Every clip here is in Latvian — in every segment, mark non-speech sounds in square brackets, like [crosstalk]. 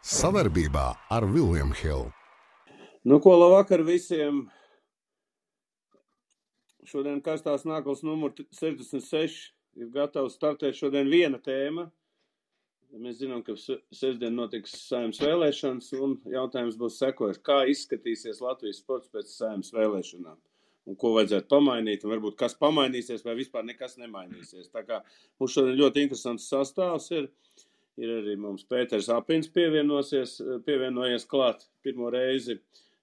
Savarbībā ar Vilniņu Hildu. Nu, ko labvakar visiem! Šodien karstās nākals numur 66 ir gatavs startēt šodien viena tēma. Mēs zinām, ka sestdien notiks saimnes vēlēšanas, un jautājums būs sekojuši, kā izskatīsies Latvijas sports pēc saimnes vēlēšanām, un ko vajadzētu pamainīt, un varbūt kas pamainīsies, vai vispār nekas nemainīsies. Tā kā mums šodien ļoti interesants sastāvs ir. Ir arī mums Pēters Apins pievienosies, pievienojies klāt pirmo reizi.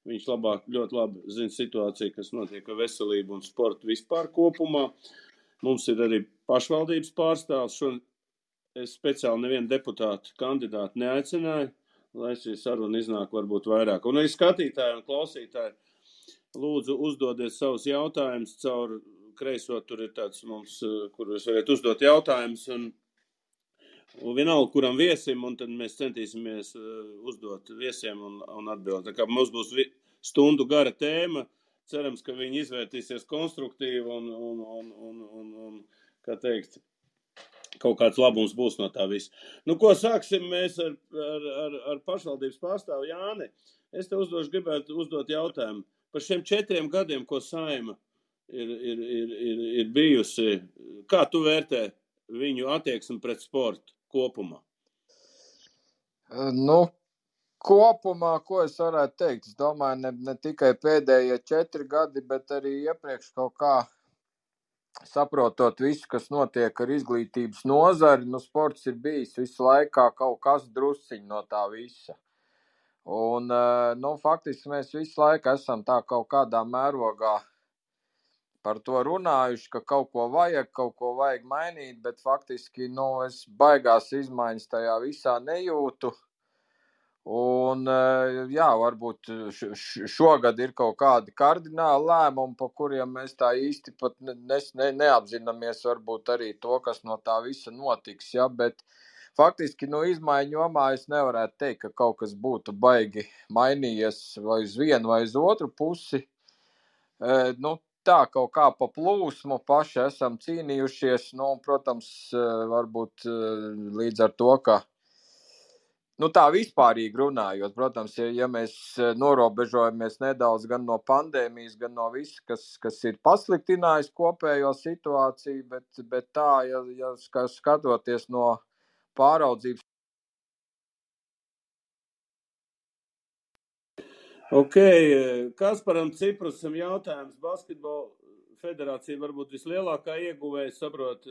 Viņš labāk, ļoti labi zina situāciju, kas notiek ar veselību un sportu vispār kopumā. Mums ir arī pašvaldības pārstāvs. Šodien es speciāli nevienu deputātu kandidātu neaicināju, lai šī saruna iznāk varbūt vairāk. Un arī skatītāji un klausītāji, lūdzu uzdodiet savus jautājumus caur kreiso, tur ir tāds mums, kur jūs varat uzdot jautājumus. Un Un vienalga, kuram viesim, un tad mēs centīsimies uh, uzdot viesiem un, un atbildēt. Tā kā mums būs stundu gara tēma, cerams, ka viņi izvērtīsies konstruktīvi un, un, un, un, un, un kā teikt, kaut kāds labums būs no tā visa. Nu, ko sāksim mēs ar, ar, ar, ar pašvaldības pārstāvu Jāni? Es te uzdošu, gribētu uzdot jautājumu par šiem četriem gadiem, ko saima ir, ir, ir, ir, ir bijusi. Kā tu vērtē viņu attieksmi pret sportu? Kopumā? Nu, kopumā, ko es varētu teikt, es domāju, ne, ne tikai pēdējie četri gadi, bet arī iepriekš kaut kā saprotot visu, kas notiek ar izglītības nozari, nu, sports ir bijis visu laikā kaut kas drusciņ no tā visa. Un, nu, faktiski mēs visu laiku esam tā kaut kādā mērogā par to runājuši, ka kaut ko vajag, kaut ko vajag mainīt, bet faktiski nu, es baigās izmaiņas tajā visā nejūtu. Un, eh, jā, varbūt šogad ir kaut kādi kardināli lēmumi, par kuriem mēs tā īsti pat ne, ne, neapzināmies, varbūt arī to, kas no tā visa notiks. Ja, bet faktiski no izmaiņu jomā es nevarētu teikt, ka kaut kas būtu baigi mainījies vai uz vienu vai uz otru pusi. Eh, nu, tā kaut kā pa plūsmu paši esam cīnījušies. Nu, protams, eh, varbūt eh, līdz ar to, ka nu, tā vispārīgi runājot, protams, ja, ja mēs eh, norobežojamies nedaudz gan no pandēmijas, gan no visa, kas, kas ir pasliktinājis kopējo situāciju, bet, bet tā, ja, ja skatoties no pāraudzības Ok, Kasparam Ciprusam jautājums. Basketbola federācija varbūt vislielākā ieguvēja, saprot,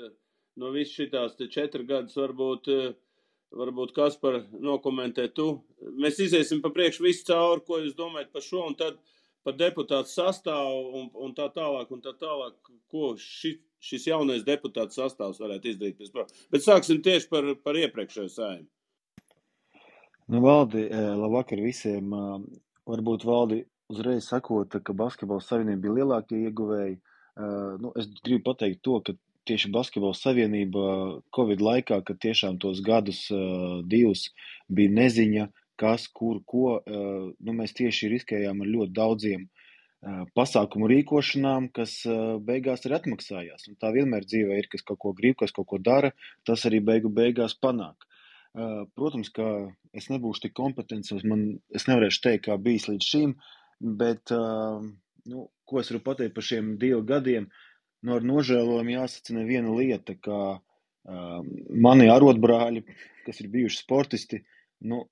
no viss šitās te četri gadus varbūt, varbūt Kaspar nokomentē tu. Mēs iziesim pa priekšu visu cauri, ko jūs domājat par šo, un tad par deputātu sastāvu un, un tā tālāk, un tā tālāk, ko ši, šis jaunais deputātu sastāvs varētu izdarīt. Bet sāksim tieši par, par iepriekšējo sējumu. Nu, valdi, labvakar visiem varbūt valdi uzreiz sakot, ka basketbola savienība bija lielākie ieguvēji. Uh, nu, es gribu pateikt to, ka tieši basketbola savienība Covid laikā, kad tiešām tos gadus uh, divus bija neziņa, kas, kur, ko, nu, mēs tieši riskējām ar ļoti daudziem pasākumu rīkošanām, kas beigās arī atmaksājās. Un tā vienmēr dzīvē ir, kas kaut ko grib, kas kaut ko dara, tas arī beigu beigās panāk. Protams, ka es nebūšu tik kompetents, man, es nevarēšu teikt, kā bijis līdz šim, bet, nu, ko es varu pateikt par šiem diviem gadiem, nu, ar nožēlojumu jāsacina viena lieta, ka mani arotbrāļi, kas ir bijuši sportisti, nu,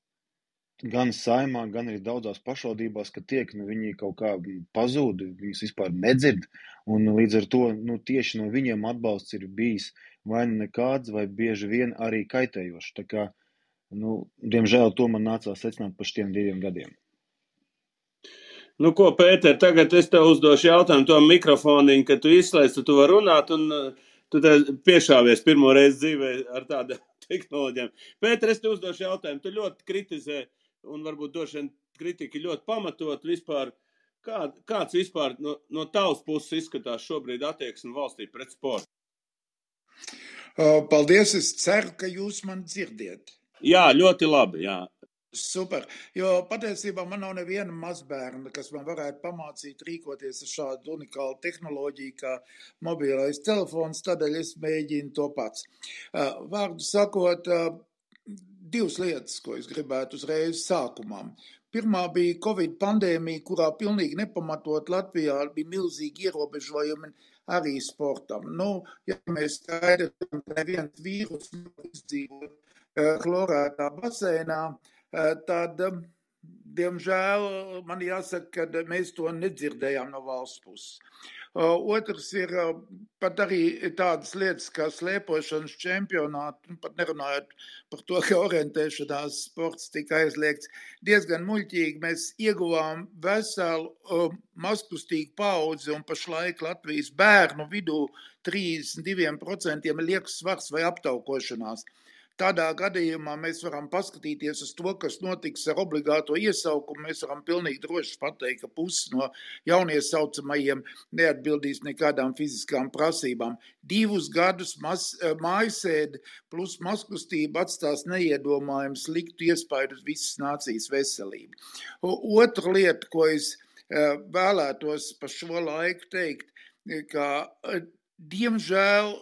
gan saimā, gan arī daudzās pašvaldībās, ka tiek, nu, viņi kaut kā pazūd, viņus vispār nedzird, un līdz ar to, nu, tieši no viņiem atbalsts ir bijis vai nu nekāds, vai bieži vien arī kaitējošs. Tā kā, nu, diemžēl to man nācās secināt par šiem diviem gadiem. Nu, ko, Pēter, tagad es tev uzdošu jautājumu to mikrofoniņu, ka tu izslēdz, tu vari runāt, un tu te piešāvies pirmo reizi dzīvē ar tādām [laughs] tehnoloģijām. Pēter, es tev uzdošu jautājumu, tu ļoti kritizē uh, un varbūt vien kritika ļoti pamatot vispār. Kā, kāds vispār no, no tavas puses izskatās šobrīd attieksme valstī pret sportu? Paldies! Es ceru, ka jūs man dzirdiet. Jā, ļoti labi. Jā. Super. Jo patiesībā man nav neviena mazbērna, kas man varētu pamācīt rīkoties ar šādu unikālu tehnoloģiju, kā mobilais telefons. Tādēļ es mēģinu to pats. Vārdu sakot, divas lietas, ko es gribētu uzreiz sākumā. Pirmā bija Covid pandēmija, kurā pilnīgi nepamatot Latvijā bija milzīgi ierobežojumi arī sportam. Nu, ja mēs skaidri, ka neviens vīrus nav izdzīvot eh, klorētā basēnā, eh, tad, eh, diemžēl, man jāsaka, ka mēs to nedzirdējām no valsts puses. Otrs ir pat arī tādas lietas kā slēpošanas čempionāti, nu, pat nerunājot par to, ka orientēšanās sports tika aizliegts. Diezgan muļķīgi mēs ieguvām veselu mazkustīgu paudzi un pašlaik Latvijas bērnu vidū 32% ir liekas svars vai aptaukošanās. Tādā gadījumā mēs varam paskatīties uz to, kas notiks ar obligāto iesaukumu. Mēs varam pilnīgi droši pateikt, ka pusi no jauniesaucamajiem neatbildīs nekādām fiziskām prasībām. Divus gadus mas, eh, mājasēde plus maskustība atstās neiedomājami sliktu iespaidu uz visas nācijas veselību. Otra lieta, ko es eh, vēlētos pa šo laiku teikt, ka eh, diemžēl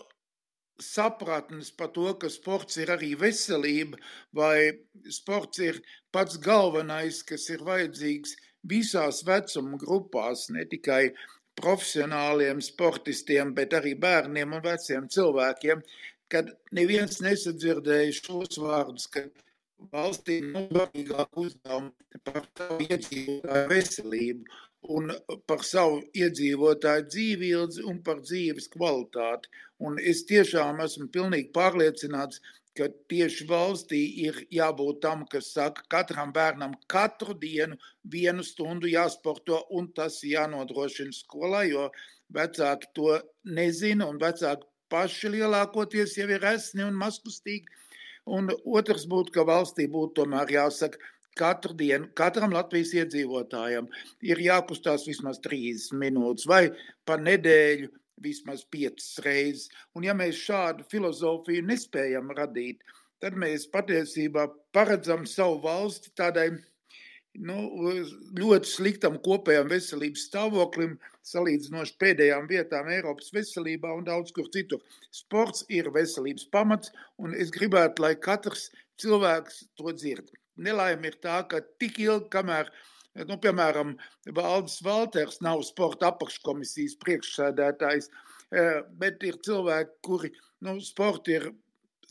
sapratnes par to, ka sports ir arī veselība, vai sports ir pats galvenais, kas ir vajadzīgs visās vecuma grupās, ne tikai profesionāliem sportistiem, bet arī bērniem un veciem cilvēkiem, kad neviens nesadzirdēja šos vārdus, ka valstī nav svarīgāk uzdevumi par savu iedzīvotāju veselību un par savu iedzīvotāju dzīvību un par dzīves kvalitāti. Un es tiešām esmu pilnīgi pārliecināts, ka tieši valstī ir jābūt tam, kas saka, katram bērnam katru dienu vienu stundu jāsporto, un tas jānodrošina skolā, jo vecāki to nezina, un vecāki paši lielākoties jau ir esni un maskustīgi. Un otrs būtu, ka valstī būtu tomēr jāsaka, katru dienu, katram Latvijas iedzīvotājam ir jākustās vismaz 30 minūtes vai pa nedēļu vismaz 5 reizes. Un ja mēs šādu filozofiju nespējam radīt, tad mēs patiesībā paredzam savu valsti tādai nu, ļoti sliktam kopējam veselības stāvoklim, salīdzinoši pēdējām vietām Eiropas veselībā un daudz kur citur. Sports ir veselības pamats, un es gribētu, lai katrs cilvēks to dzird. Nelaime ir tā, ka tik ilgi, kamēr, nu, piemēram, Valdis Valters nav sporta apakškomisijas priekšsēdētājs, eh, bet ir cilvēki, kuri nu, sportu ir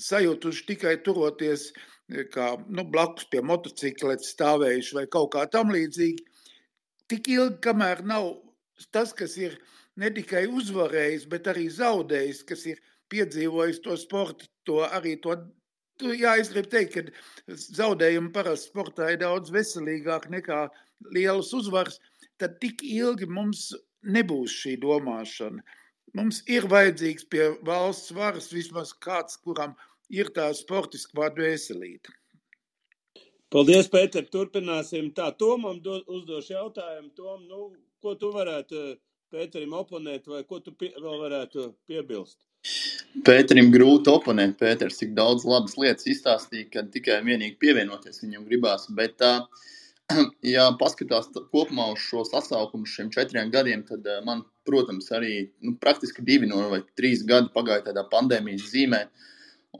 sajūtuši tikai turoties eh, kā, nu, blakus pie motocikleta stāvējuši vai kaut kā tam līdzīgi. Tik ilgi, kamēr nav tas, kas ir ne tikai uzvarējis, bet arī zaudējis, kas ir piedzīvojis to sportu, to arī to Jā, es gribu teikt, ka zaudējumi parasti sportā ir daudz veselīgāk nekā lielas uzvaras. Tad tik ilgi mums nebūs šī domāšana. Mums ir vajadzīgs pie valsts varas vismaz kāds, kuram ir tā sportiskā veselība. Paldies, Pēter. Turpināsim. Tā, Tomam uzdošu jautājumu. Tom, nu, ko tu varētu Pēterim oponēt vai ko tu pie, vēl varētu piebilst? Pēterim grūti oponēt. Pēters tik daudz labas lietas izstāstīja, ka tikai vienīgi pievienoties viņam gribās. Bet, [clears throat] ja paskatās kopumā uz šo sasaukumu šiem četriem gadiem, tad man, protams, arī nu, praktiski divi no vai trīs gadi pagāja tādā pandēmijas zīmē.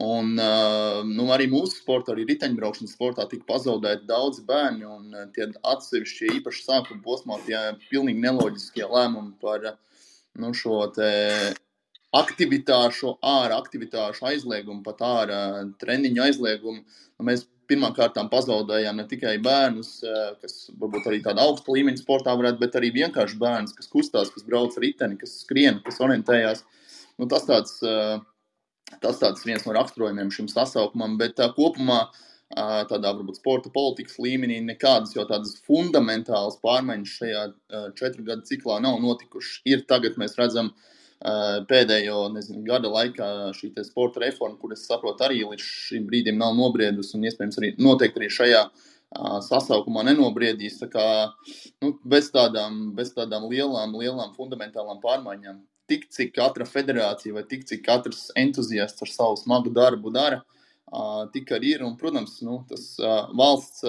Un nu, arī mūsu sportā, arī riteņbraukšanas sportā, tika pazaudēti daudzi bērni. Un tie atsevišķi īpaši sākuma posmā, tie pilnīgi neloģiskie lēmumi par nu, šo aktivitāšu, ārā aktivitāšu aizliegumu, pat ārā treniņu aizliegumu. Nu, mēs pirmkārt pazaudējām ne tikai bērnus, eh, kas varbūt arī tādā augsta līmeņa sportā varētu, bet arī vienkārši bērnus, kas kustās, kas brauc riteni, kas skrien, kas orientējās. Nu, tas tāds, eh, tas tāds viens no raksturojumiem šim sasaukumam, bet tā, kopumā tādā varbūt sporta politikas līmenī nekādas jau tādas fundamentālas pārmaiņas šajā četru gadu ciklā nav notikušas. Ir tagad mēs redzam, Eh, pēdējo nezinu, gada laikā šī sporta reforma, kuras saprotu, arī līdz šim brīdim nav nobriedusi un iespējams arī noteikti arī šajā uh, sasaukumā nenobriedīs. Tā kā, nu, bez, tādām, bez tādām lielām, lielām fundamentālām pārmaiņām. Tik cik katra federācija vai tik cik katrs entuziasts ar savu smagu darbu dara, uh, tik arī ir. Un, protams, nu, tas valsts.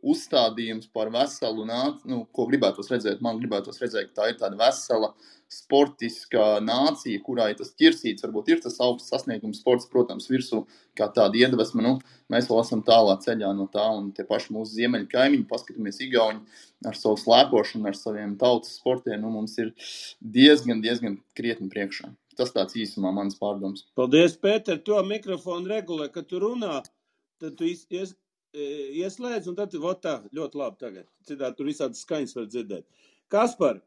Uzstādījums par veselu nāciju, nu, ko gribētos redzēt. Man gribētos redzēt, ka tā ir tāda vesela sportiskā nācija, kurai tas ķirsīts varbūt ir tas augsts sasniegums, sports, protams, virsū kā tāda iedvesma. Nu, mēs vēl esam tālā ceļā no tā, un tie paši mūsu ziemeļu kaimiņi, paskatāmies Igauni ar savu slēpošanu, ar saviem tautas sportiem, nu, mums ir diezgan, diezgan krietni priekšā. Tas tāds īsumā mans pārdoms. Paldies, Pēter, to mikrofonu regulē, kad tu runā, tad tu ies, ieslēdz, un tad, vot tā, ļoti labi tagad. Citādi tur visādas skaņas var dzirdēt. Kaspar,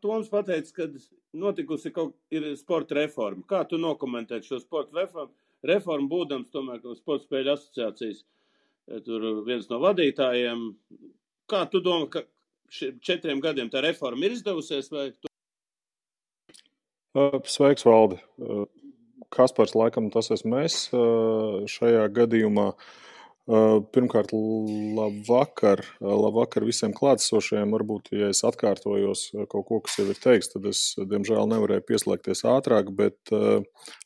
Toms pateica, ka notikusi kaut ir sporta reforma. Kā tu nokomentēt šo sporta reformu? Reformu būdams tomēr sporta spēļu asociācijas tur viens no vadītājiem. Kā tu domā, ka četriem gadiem tā reforma ir izdevusies? Vai tu... Sveiks, Valdi! Kaspars, laikam tas esmu es šajā gadījumā. Uh, Pirmkārt, labvakar, labvakar visiem klātesošajiem. Varbūt, ja es atkārtojos kaut ko, kas jau ir teikts, tad es, diemžēl, nevarēju pieslēgties ātrāk, bet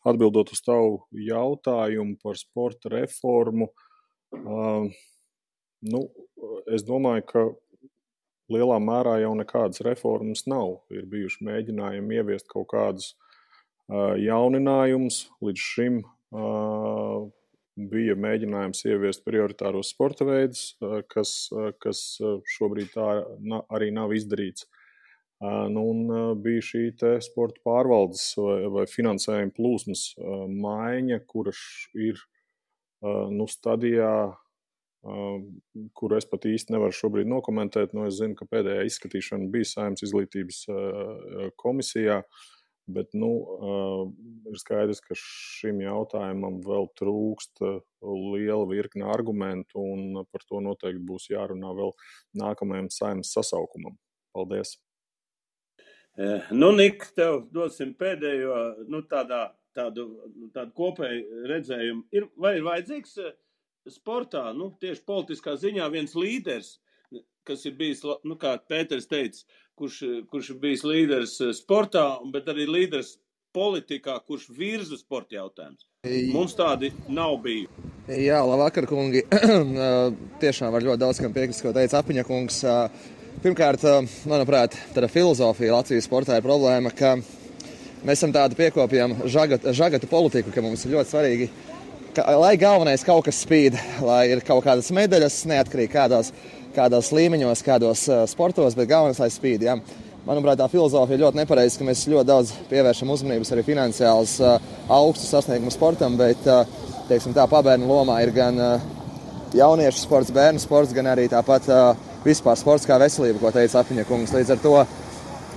atbildot uz tavu jautājumu par sporta reformu, nu, es domāju, ka lielā mērā jau nekādas reformas nav. Ir bijuši mēģinājumi ieviest kaut kādus jauninājumus līdz šim bija mēģinājums ieviest prioritāros sporta veidus, kas, kas šobrīd tā arī nav izdarīts. Nu, un bija šī sporta pārvaldes vai, vai finansējuma plūsmas maiņa, kuras ir nu, stadijā, kuru es pat īsti nevaru šobrīd nokomentēt. Nu, es zinu, ka pēdējā izskatīšana bija Saimnes izglītības komisijā. Uh, Bet nu, ir skaidrs, ka šim jautājumam vēl trūkst liela virkne argumentu, un par to noteikti būs jārunā vēl nākamajam saimnes sasaukumam. Paldies! Nu, Nik, tev dosim pēdējo nu, tādā, tādu, tādu kopēju redzējumu. Ir, vai ir vajadzīgs sportā, nu, tieši politiskā ziņā viens līderis, kas ir bijis, nu, kā Pēters teica, kurš, kurš bijis līderis eh, sportā, bet arī līderis politikā, kurš virza sporta jautājumus. Mums tādi nav bijuši. Jā, labvakar, kungi. [clears throat] Tiešām var ļoti daudz kam piekrist, ko teica Apiņa kungs. Pirmkārt, manuprāt, tāda filozofija Latvijas sportā ir problēma, ka mēs esam tādi piekopjam žagatu, žagatu politiku, ka mums ir ļoti svarīgi, ka, lai galvenais kaut kas spīd, lai ir kaut kādas medaļas, neatkarīgi kādās kādos līmeņos, kādos uh, sportos, bet galvenais, lai spīd. Ja. Manuprāt, tā filozofija ir ļoti nepareiza, ka mēs ļoti daudz pievēršam uzmanības arī finansiāls uh, augstu sasniegumu sportam, bet uh, teiksim, tā pabērnu lomā ir gan jauniešu sports, bērnu sports, gan arī tāpat vispār sports kā veselība, ko teica Apiņa kungs. Līdz ar to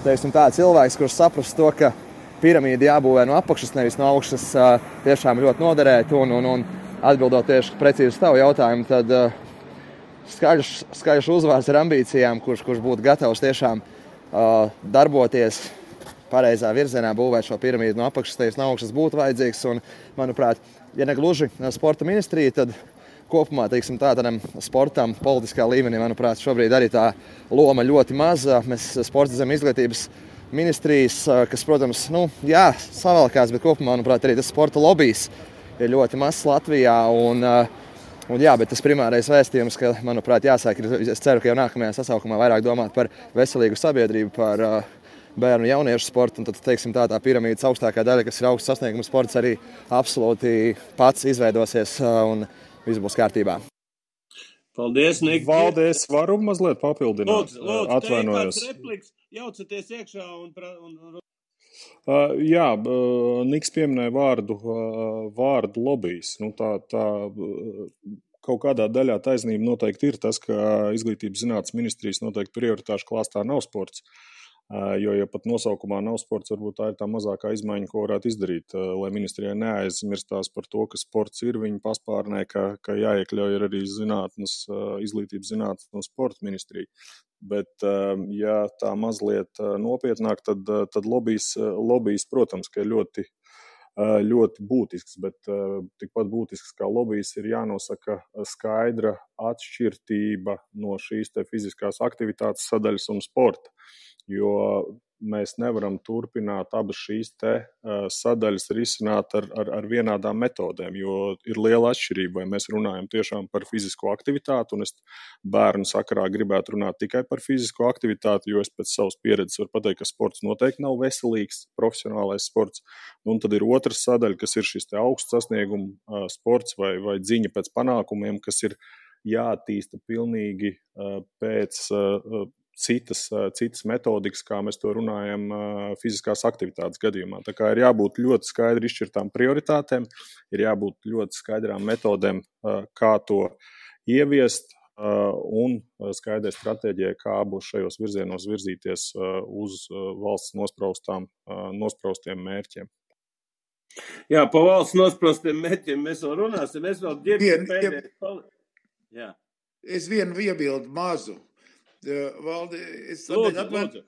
teiksim, tā, cilvēks, kurš saprast to, ka piramīda jābūvē no apakšas, nevis no augšas, tiešām ļoti noderēt un, un, un atbildot tieši precīzi uz tavu jautājumu, tad uh, skaļš, skaļš uzvārds ar ambīcijām, kurš, kurš būtu gatavs tiešām uh, darboties pareizā virzienā, būvēt šo piramīdu no apakšas, tevis no augšas būtu vajadzīgs. Un, manuprāt, ja ne gluži sporta ministrija, tad kopumā teiksim, tā, tādam sportam, politiskā līmenī, manuprāt, šobrīd arī tā loma ļoti maza. Mēs sporta zem izglītības ministrijas, kas, protams, nu, jā, savalkās, bet kopumā, manuprāt, arī tas sporta lobbyis ir ļoti mazs Latvijā. Un, uh, Un, jā, bet tas primārais vēstījums, ka, manuprāt, jāsāk, ir, es ceru, ka jau nākamajā sasaukumā vairāk domāt par veselīgu sabiedrību, par uh, bērnu un jauniešu sportu. Un tad, teiksim, tā, tā piramīdas augstākā daļa, kas ir augsts sasniegums sports, arī absolūti pats izveidosies uh, un viss būs kārtībā. Paldies, Nik. Valdēs, varu mazliet papildināt. Lūdzu, lūdzu Atvainojos. Repliks, jaucaties iekšā un, un, un jā, Niks pieminēja vārdu, vārdu lobbyis. Nu, tā, tā kaut kādā daļā taisnība noteikti ir tas, ka izglītības zinātnes ministrijas noteikti prioritāšu klāstā nav sports. Jo, ja pat nosaukumā nav sports, varbūt tā ir tā mazākā izmaiņa, ko varētu izdarīt, lai ministrijai neaizmirstās par to, ka sports ir viņa paspārnē, ka, ka jāiekļauj arī zinātnes, izglītības zinātnes un sporta ministrija. Bet, um, ja tā mazliet uh, nopietnāk, tad, uh, tad lobbyis, uh, lobbyis, protams, ir ļoti, ļoti būtisks, bet tikpat būtisks kā lobbyis ir jānosaka skaidra atšķirtība no šīs fiziskās aktivitātes sadaļas un sporta. Jo mēs nevaram turpināt abas šīs te, uh, sadaļas risināt ar, ar, ar vienādām metodēm, jo ir liela atšķirība, vai mēs runājam tiešām par fizisko aktivitāti, un es bērnu sakarā gribētu runāt tikai par fizisko aktivitāti, jo es pēc savas pieredzes varu pateikt, ka sports noteikti nav veselīgs, profesionālais sports. Un tad ir otrs sadaļa, kas ir šis augsts sasnieguma uh, sports vai, vai ziņa pēc panākumiem, kas ir jāattīsta pilnīgi uh, pēc uh, citas, citas metodikas, kā mēs to runājam, fiziskās aktivitātes gadījumā. Tā kā ir jābūt ļoti skaidri izšķirtām prioritātēm, ir jābūt ļoti skaidrām metodēm, kā to ieviest, un skaidrai stratēģijai, kā abos šajos virzienos virzīties uz valsts nospraustām, nospraustiem mērķiem. Jā, pa valsts nospraustiem mērķiem mēs vēl runāsim. Es vēl pēdējais. Jā. Es vienu iebildu mazu. Valdi, es, lūdzu, atvain, lūdzu.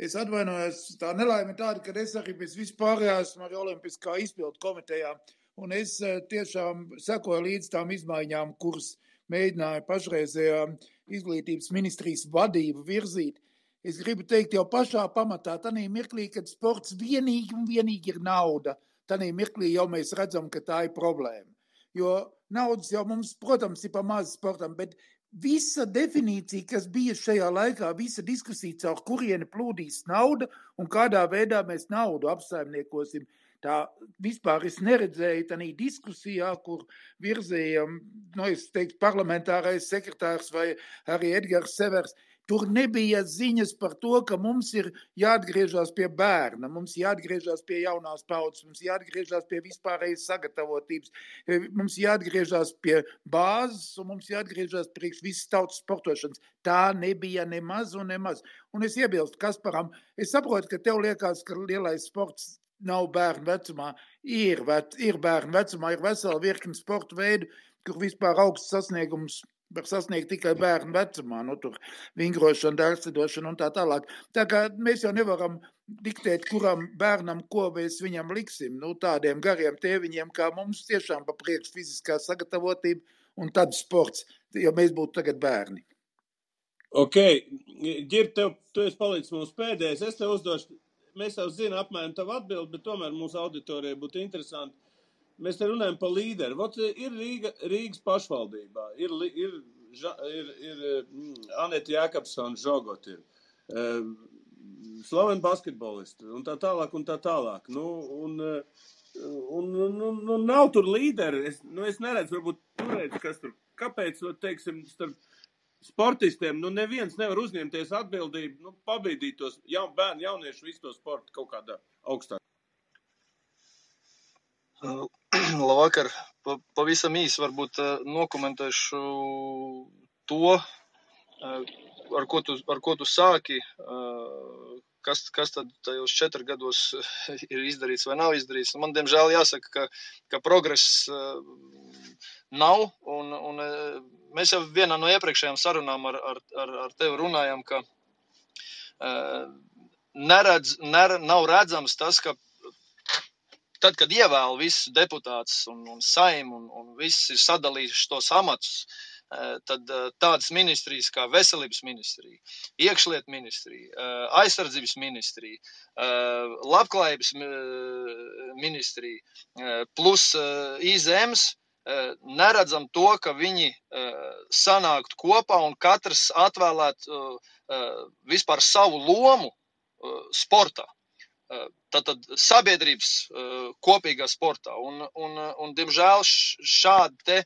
es atvainojos, tā nelaime tāda, ka es arī pēc vispārējā esmu arī Olimpiskā izpildu komitejā, un es tiešām sekoju līdz tām izmaiņām, kuras mēģināja pašreizējā izglītības ministrijas vadība virzīt. Es gribu teikt, jau pašā pamatā, tādā mirklī, kad sports vienīgi un vienīgi ir nauda, tādā mirklī jau mēs redzam, ka tā ir problēma. Jo naudas jau mums, protams, ir pa maz sportam, bet Visa definīcija, kas bija šajā laikā, visa diskusija, caur kurieni plūdīs nauda un kādā veidā mēs naudu apsaimniekosim, tā vispār es neredzēju tādā diskusijā, kur virzīja, nu, teiktu, parlamentārais sekretārs vai arī Edgars Severs. Tur nebija ziņas par to, ka mums ir jāatgriežas pie bērna, mums jāatgriežas pie jaunās paudzes, mums jāatgriežas pie vispārējas sagatavotības, e, mums jāatgriežas pie bāzes un mums jāatgriežas priekš visas tautas sportošanas. Tā nebija nemaz un nemaz. Un es iebilstu Kasparam, es saprotu, ka tev liekas, ka lielais sports nav bērnu vecumā. Ir, vec, ir bērnu vecumā, ir vesela virkni sporta veidu, kur vispār augsts sasniegums var sasniegt tikai bērnu vecumā, nu, tur vingrošana, dārstedošana un tā tālāk. Tā kā mēs jau nevaram diktēt, kuram bērnam, ko mēs viņam liksim, nu, tādiem gariem tēviņiem, kā mums tiešām pa priekš fiziskā sagatavotība un tad sports, jo mēs būtu tagad bērni. Ok, Girb, tev, tu esi palicis mums pēdējais, es tev uzdošu, mēs jau zinām apmēram tavu atbildi, bet tomēr mūsu auditorijai būtu interesanti mēs te runājam par līderi. Vot, ir Rīga, Rīgas pašvaldībā, ir, ir, ir, ir mm, Anita Jākapsona žogot, ir uh, slaveni basketbolisti un tā tālāk un tā tālāk. Nu, un, uh, un, un, un, un nav tur līderi. Es, nu, es neredzu, varbūt tur redz, kas tur, kāpēc, teiksim, starp sportistiem, nu neviens nevar uzņemties atbildību, nu, pabīdīt tos jaun, bērnu, jauniešu visu to sportu kaut kādā augstāk. [clears throat] Labvakar! Pavisam īsi varbūt nokomentēšu to, ar ko tu, ar ko tu sāki, kas, kas tad tajos četru gados ir izdarīts vai nav izdarīts. Man, diemžēl, jāsaka, ka, ka progress nav, un, un mēs jau vienā no iepriekšējām sarunām ar, ar, ar, ar tevi runājam, ka neredz, ner, nav redzams tas, ka tad, kad ievēl visus deputātus un, un saimu un, un viss ir sadalījuši tos amatus, eh, tad eh, tādas ministrijas kā veselības ministrija, iekšliet ministrija, eh, aizsardzības ministrija, labklājības ministrija, plus izēms, neredzam to, ka viņi sanāktu kopā un katrs atvēlētu vispār savu lomu sportā. Tātad sabiedrības kopīgā sportā. Un, un, un diemžēl šāda te,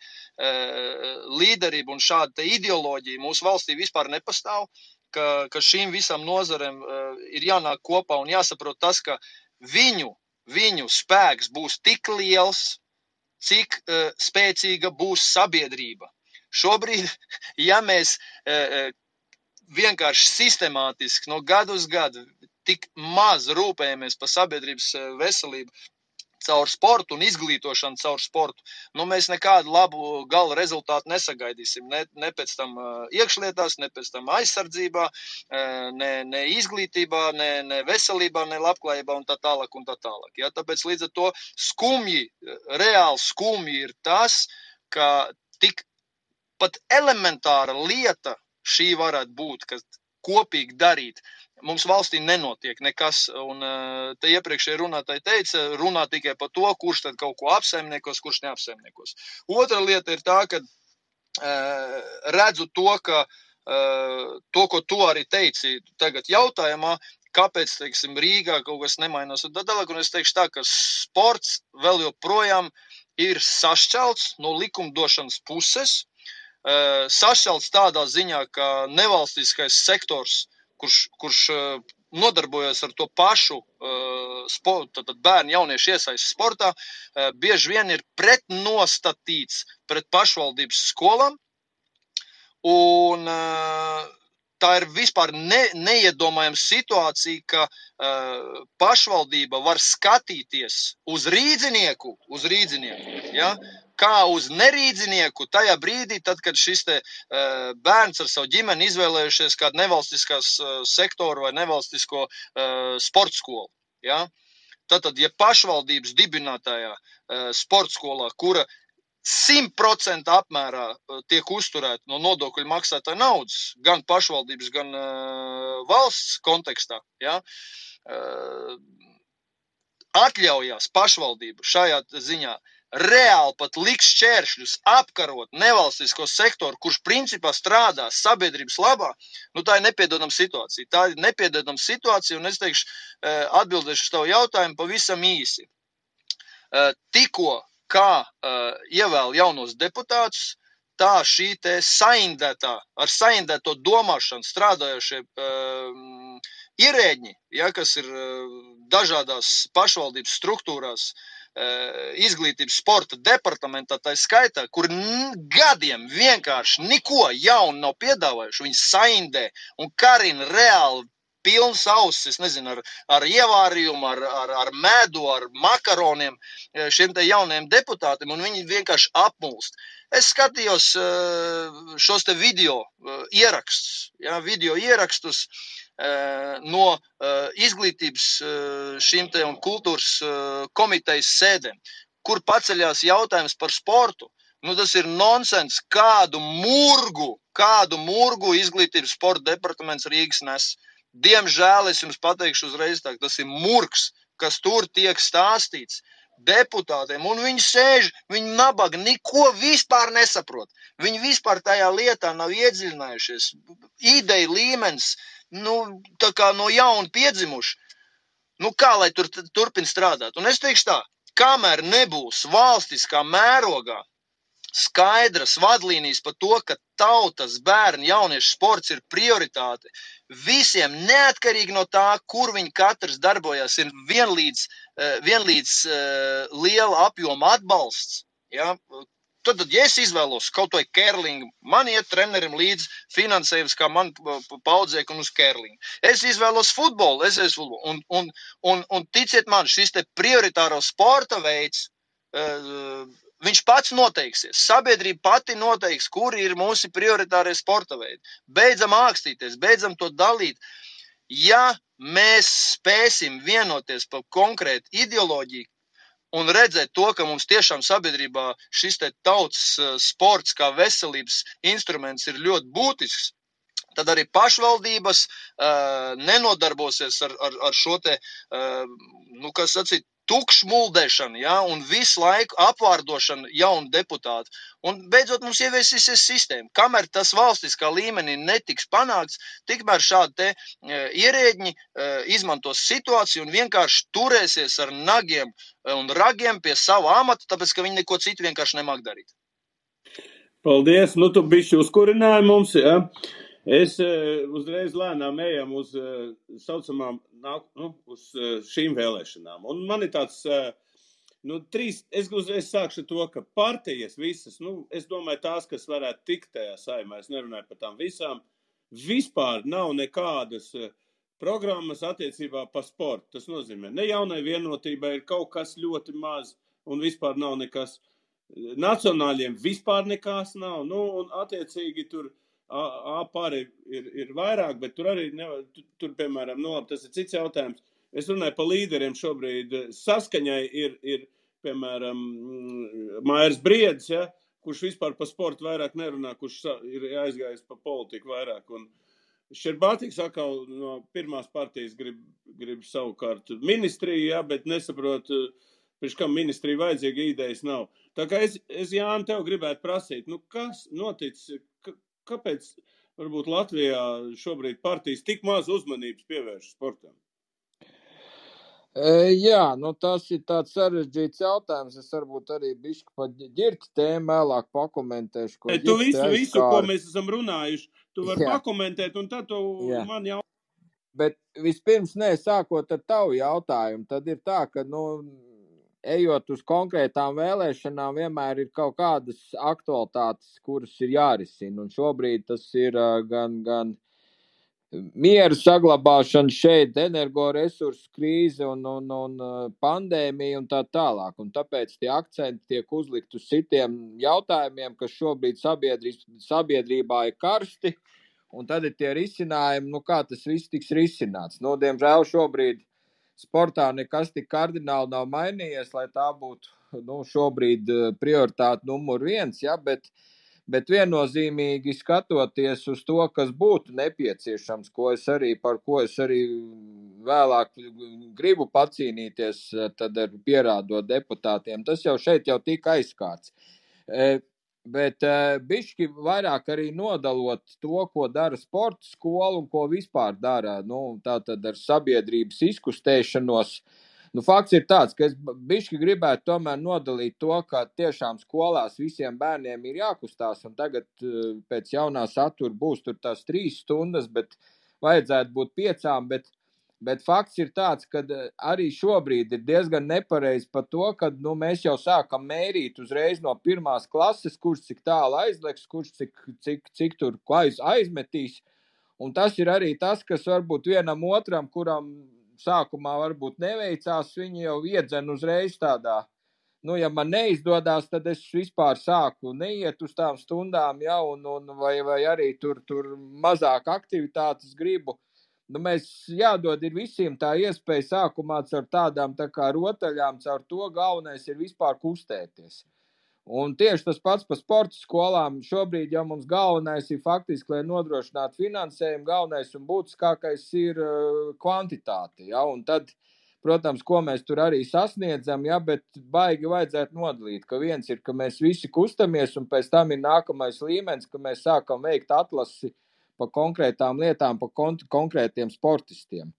līderība un šāda ideoloģija mūsu valstī vispār nepastāv. Ka, ka šīm visām nozarēm ir jānāk kopā un jāsaprot tas, ka viņu, viņu spēks būs tik liels, cik spēcīga būs sabiedrība. Šobrīd, [laughs] ja mēs vienkārši sistemātiski no gadu uz gadu tik maz rūpējamies par sabiedrības eh, veselību, caur sportu un izglītošanu caur sportu, nu, mēs nekādu labu gala rezultātu nesagaidīsim. Ne, ne pēc tam uh, iekšlietās, ne pēc tam aizsardzībā, ne, ne izglītībā, ne, ne veselībā, ne labklājībā un tā tālāk. Un tā tālāk ja? Tāpēc līdz ar to skumji, reāli skumji ir tas, ka tik pat elementāra lieta šī varētu būt, ka kopīgi darīt mums valstī nenotiek nekas. Un te iepriekšējā runātāja teica, runā tikai par to, kurš tad kaut ko apsaimniekos, kurš neapsaimniekos. Otra lieta ir tā, ka redzu to, ka to, ko tu arī teici tagad jautājumā, kāpēc, teiksim, Rīgā kaut kas nemainās. Tad tālāk, un es teikšu tā, ka sports vēl joprojām ir sašķelts no likumdošanas puses. Sašķelts tādā ziņā, ka nevalstiskais sektors, kurš, kurš nodarbojas ar to pašu sportu, tad bērnu jauniešu iesaisti sportā, bieži vien ir pretnostatīts pret pašvaldības skolām. Un tā ir vispār ne, neiedomājama situācija, ka uh, pašvaldība var skatīties uz rīdzinieku, uz rīdzinieku ja, kā uz nerīdzinieku tajā brīdī, tad, kad šis te, uh, bērns ar savu ģimeni izvēlējušies kādu nevalstiskās uh, sektoru vai nevalstisko uh, sporta skolu. Ja. Tātad, ja pašvaldības dibinātajā uh, sporta skolā, kura 100% apmērā tiek uzturēta no nodokļu maksātāja naudas, gan pašvaldības, gan uh, valsts kontekstā. Ja? Uh, atļaujās pašvaldība šajā ziņā reāli pat liks šķēršļus, apkarot nevalstisko sektoru, kurš principā strādā sabiedrības labā, nu tā ir nepiedodama situācija. Tā ir nepiedodama situācija, un es teikšu, atbildēšu uz tavu jautājumu pavisam īsi. Tikko kā uh, ievēl jaunos deputātus, tā šī saindētā, ar saindēto domāšanu strādājošie ierēģi, ja, kas ir dažādās pašvaldības struktūrās, uh, izglītības sporta departamentā, tā skaitā, kur gadiem vienkārši neko jaunu nav piedāvājuši. Viņi saindē un karina reāli pilns auss, es nezinu, ar, ar ievārījumu, ar, ar, ar medu, ar makaroniem e, šiem te jauniem deputātiem, un viņi vienkārši apmulst. Es skatījos e, šos te video ierakstus, ja, video ierakstus no izglītības šīm te un kultūras komitejas sēdēm, kur paceļās jautājums par sportu. Nu, tas ir nonsens, kādu murgu, kādu murgu izglītības sporta departaments Rīgas nes. Uh, Diemžēl es jums pateikšu uzreiz, tā, tas ir murgs, kas tur tiek stāstīts deputātiem, un viņi sēž, viņi nabaga, neko vispār nesaprot. Viņi vispār tajā lietā nav iedziļinājušies. Ideja līmenis, nu, tā kā no jauna piedzimuši. Nu, kā lai tur turpin strādāt? Un es teikšu tā, kamēr nebūs valstiskā mērogā skaidras vadlīnijas par to, ka tautas, bērnu, jauniešu sports ir prioritāte. Visiem, neatkarīgi no tā, kur viņi katrs darbojas, ir vienlīdz, eh, vienlīdz uh, liela apjoma atbalsts. Ja? Tad, ja es izvēlos kaut vai kērlingu, man iet trenerim līdzi finansējums, kā man paudzēk un uz kērlingu. Es izvēlos futbolu, es esmu futbolu. Un, un, un, un ticiet man, šis te prioritāro sporta veids, uh, Viņš pats noteiksies. Sabiedrība pati noteiks, kuri ir mūsu prioritārie sporta veidi. Beidzam ākstīties, beidzam to dalīt. Ja mēs spēsim vienoties par konkrētu ideoloģiju un redzēt to, ka mums tiešām sabiedrībā šis tautas eh, sports kā veselības instruments ir ļoti būtisks, tad arī pašvaldības uh, nenodarbosies ar, ar, ar šo te, uh, nu, kas sacīt, tukšmuldēšana, ja, un visu laiku apvārdošana jaunu deputātu. Un beidzot mums ieviesīsies sistēma. Kamēr tas valstiskā līmenī netiks panākts, tikmēr šādi te e, ierēģi e, izmantos situāciju un vienkārši turēsies ar nagiem un ragiem pie sava amata, tāpēc, ka viņi neko citu vienkārši nemāk darīt. Paldies! Nu, tu bišķi uzkurināji mums, ja? Es uzreiz lēnām ejam uz saucamām, nu, uz šīm vēlēšanām. Un man ir tāds, nu, trīs, es uzreiz sākšu to, ka partijas visas, nu, es domāju tās, kas varētu tikt tajā saimā, es nerunāju par tām visām, vispār nav nekādas programmas attiecībā par sportu. Tas nozīmē, ne jaunai vienotībai ir kaut kas ļoti maz un vispār nav nekas. Nacionāļiem vispār nekas nav, nu, un attiecīgi tur A pāri ir, ir vairāk, bet tur arī, nevar, tur, tur piemēram, no, tas ir cits jautājums. Es runāju par līderiem šobrīd. Saskaņai ir, ir piemēram, Mairs Briedis, ja, kurš vispār par sportu vairāk nerunā, kurš ir aizgājis pa politiku vairāk. Un, Šerbātīgs atkal no pirmās partijas grib, grib savukārt ministriju, jā, bet nesaprot, pirms kam ministrija vajadzīga idejas nav. Tā kā es, es Jāni, tev gribētu prasīt, nu kas noticis, kāpēc varbūt Latvijā šobrīd partijas tik maz uzmanības pievērš sportam? Jā, nu tas ir tāds sarežģīts jautājums. Es varbūt arī bišķi pa ģirta tēmu vēlāk pakomentēšu. Ko tu visu, aizkāri. visu, ko mēs esam runājuši, tu vari Jā. pakomentēt, un tad tu Jā. man jau. Bet vispirms, nē, sākot ar tavu jautājumu, tad ir tā, ka, nu, ejot uz konkrētām vēlēšanām, vienmēr ir kaut kādas aktualitātes, kuras ir jārisina. Un šobrīd tas ir gan, gan miera saglabāšana šeit, energoresursu krīze un, un, un pandēmija un tā tālāk. Un tāpēc tie akcenti tiek uzlikt uz citiem jautājumiem, kas šobrīd sabiedrībā ir karsti. Un tad ir tie risinājumi, nu, kā tas viss tiks risināts. Nu, diemžēl šobrīd sportā nekas tik kardināli nav mainījies, lai tā būtu nu, šobrīd uh, prioritāte numur viens. Ja, bet, Bet viennozīmīgi skatoties uz to, kas būtu nepieciešams, ko es arī, par ko es arī vēlāk gribu pacīnīties, tad ar pierādot deputātiem, tas jau šeit jau tika aizskārts. Bet e, bišķi vairāk arī nodalot to, ko dara sporta skola un ko vispār dara, nu, tā tad ar sabiedrības izkustēšanos, uh, Nu, fakts ir tāds, ka es bišķi gribētu tomēr nodalīt to, ka tiešām skolās visiem bērniem ir jākustās, un tagad eh, pēc jaunā satura būs tur tās trīs stundas, bet vajadzētu būt piecām, bet, bet fakts ir tāds, ka eh, arī šobrīd ir diezgan nepareizi par to, ka nu, mēs jau sākam mērīt uzreiz no pirmās klases, kurš cik tālu aizliks, kurš cik, cik, cik tur aiz, aizmetīs. Un tas ir arī tas, kas varbūt vienam otram, kuram sākumā varbūt neveicās, viņi jau iedzen uzreiz tādā. Nu, ja man neizdodas, tad es vispār sāku neiet uz tām stundām, ja, un, un vai, vai arī tur, tur mazāk aktivitātes gribu. Nu, mēs jādod visiem tā iespēja sākumā ar tādām tā kā rotaļām, caur to galvenais ir vispār kustēties. Un tieši tas pats par sporta skolām. Šobrīd jau mums galvenais ir faktiski, lai nodrošinātu finansējumu, galvenais un būtiskākais ir uh, kvantitāte. Ja? Un tad, protams, ko mēs tur arī sasniedzam, ja? bet baigi vajadzētu nodalīt, ka viens ir, ka mēs visi kustamies, un pēc tam ir nākamais līmenis, ka mēs sākam veikt atlasi pa konkrētām lietām, pa kon konkrētiem sportistiem.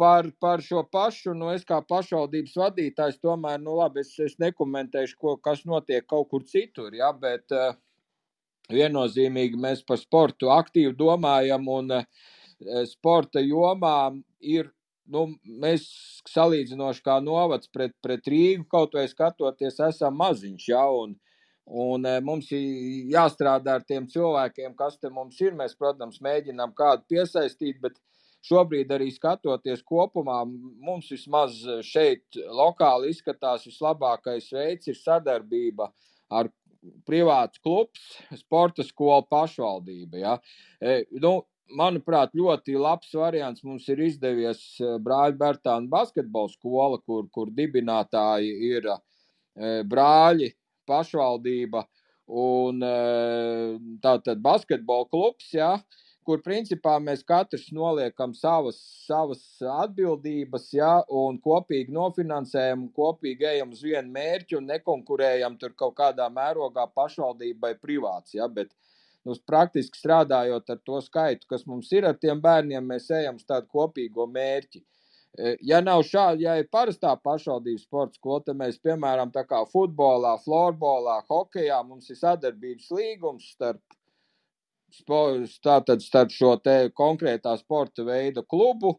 Par, par šo pašu, nu, es kā pašvaldības vadītājs, tomēr, nu, labi, es, es nekomentēšu, ko, kas notiek kaut kur citur, ja, bet uh, viennozīmīgi mēs par sportu aktīvi domājam, un uh, sporta jomā ir, nu, mēs salīdzinoši kā novads pret, pret Rīgu, kaut vai skatoties, esam maziņš, ja, un, Un mums ir jāstrādā ar tiem cilvēkiem, kas te mums ir. Mēs, protams, mēģinām kādu piesaistīt, bet šobrīd arī skatoties kopumā, mums vismaz šeit lokāli izskatās vislabākais veids ir sadarbība ar privāts klubs, sporta skola pašvaldība. Ja. E, nu, manuprāt, ļoti labs variants mums ir izdevies e, Brāļa Bērtāna basketbola skola, kur, kur dibinātāji ir brāļi, pašvaldība un e, tātad basketbola klubs. E, kur principā mēs katrs noliekam savas, savas atbildības, ja, un kopīgi nofinansējam, kopīgi ejam uz vienu mērķi un nekonkurējam tur kaut kādā mērogā pašvaldībai privāts. Ja, bet, nu, praktiski strādājot ar to skaitu, kas mums ir ar tiem bērniem, mēs ejam uz tādu kopīgo mērķi. E, ja nav šāda, ja ir parastā pašvaldības sporta skola, tad mēs, piemēram, tā kā futbolā, florbolā, hokejā, mums ir sadarbības līgums starp tātad starp šo te konkrētā sporta veidu klubu,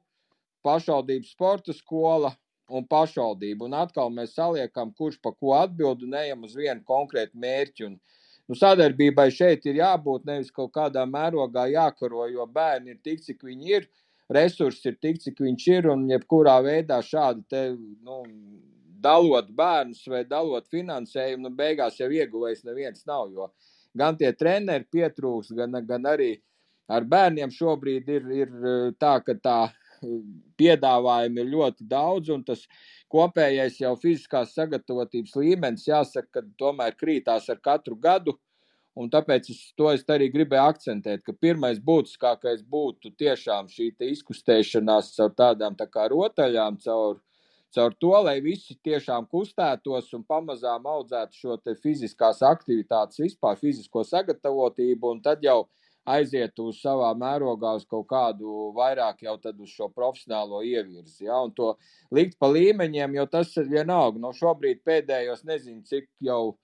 pašvaldības sporta skola un pašvaldību. Un atkal mēs saliekam, kurš pa ko atbild un ejam uz vienu konkrētu mērķi. Un, nu, sadarbībai šeit ir jābūt nevis kaut kādā mērogā jākaro, jo bērni ir tik, cik viņi ir, resursi ir tik, cik viņš ir, un jebkurā veidā šādi te, nu, dalot bērnus vai dalot finansējumu, nu, beigās jau ieguvējis neviens nav, jo gan tie treneri pietrūks, gan, gan arī ar bērniem šobrīd ir, ir tā, ka tā piedāvājumi ir ļoti daudz, un tas kopējais jau fiziskās sagatavotības līmenis, jāsaka, ka tomēr krītās ar katru gadu. Un tāpēc es to es arī gribēju akcentēt, ka pirmais būtiskākais būtu tiešām šī izkustēšanās caur tādām tā kā rotaļām, caur, caur to, lai visi tiešām kustētos un pamazām audzētu šo fiziskās aktivitātes, vispār fizisko sagatavotību, un tad jau aiziet uz savā mērogā uz kaut kādu vairāk jau tad uz šo profesionālo ievirzi, ja, un to likt pa līmeņiem, jo tas ir vienalga. No šobrīd pēdējos nezinu, cik jau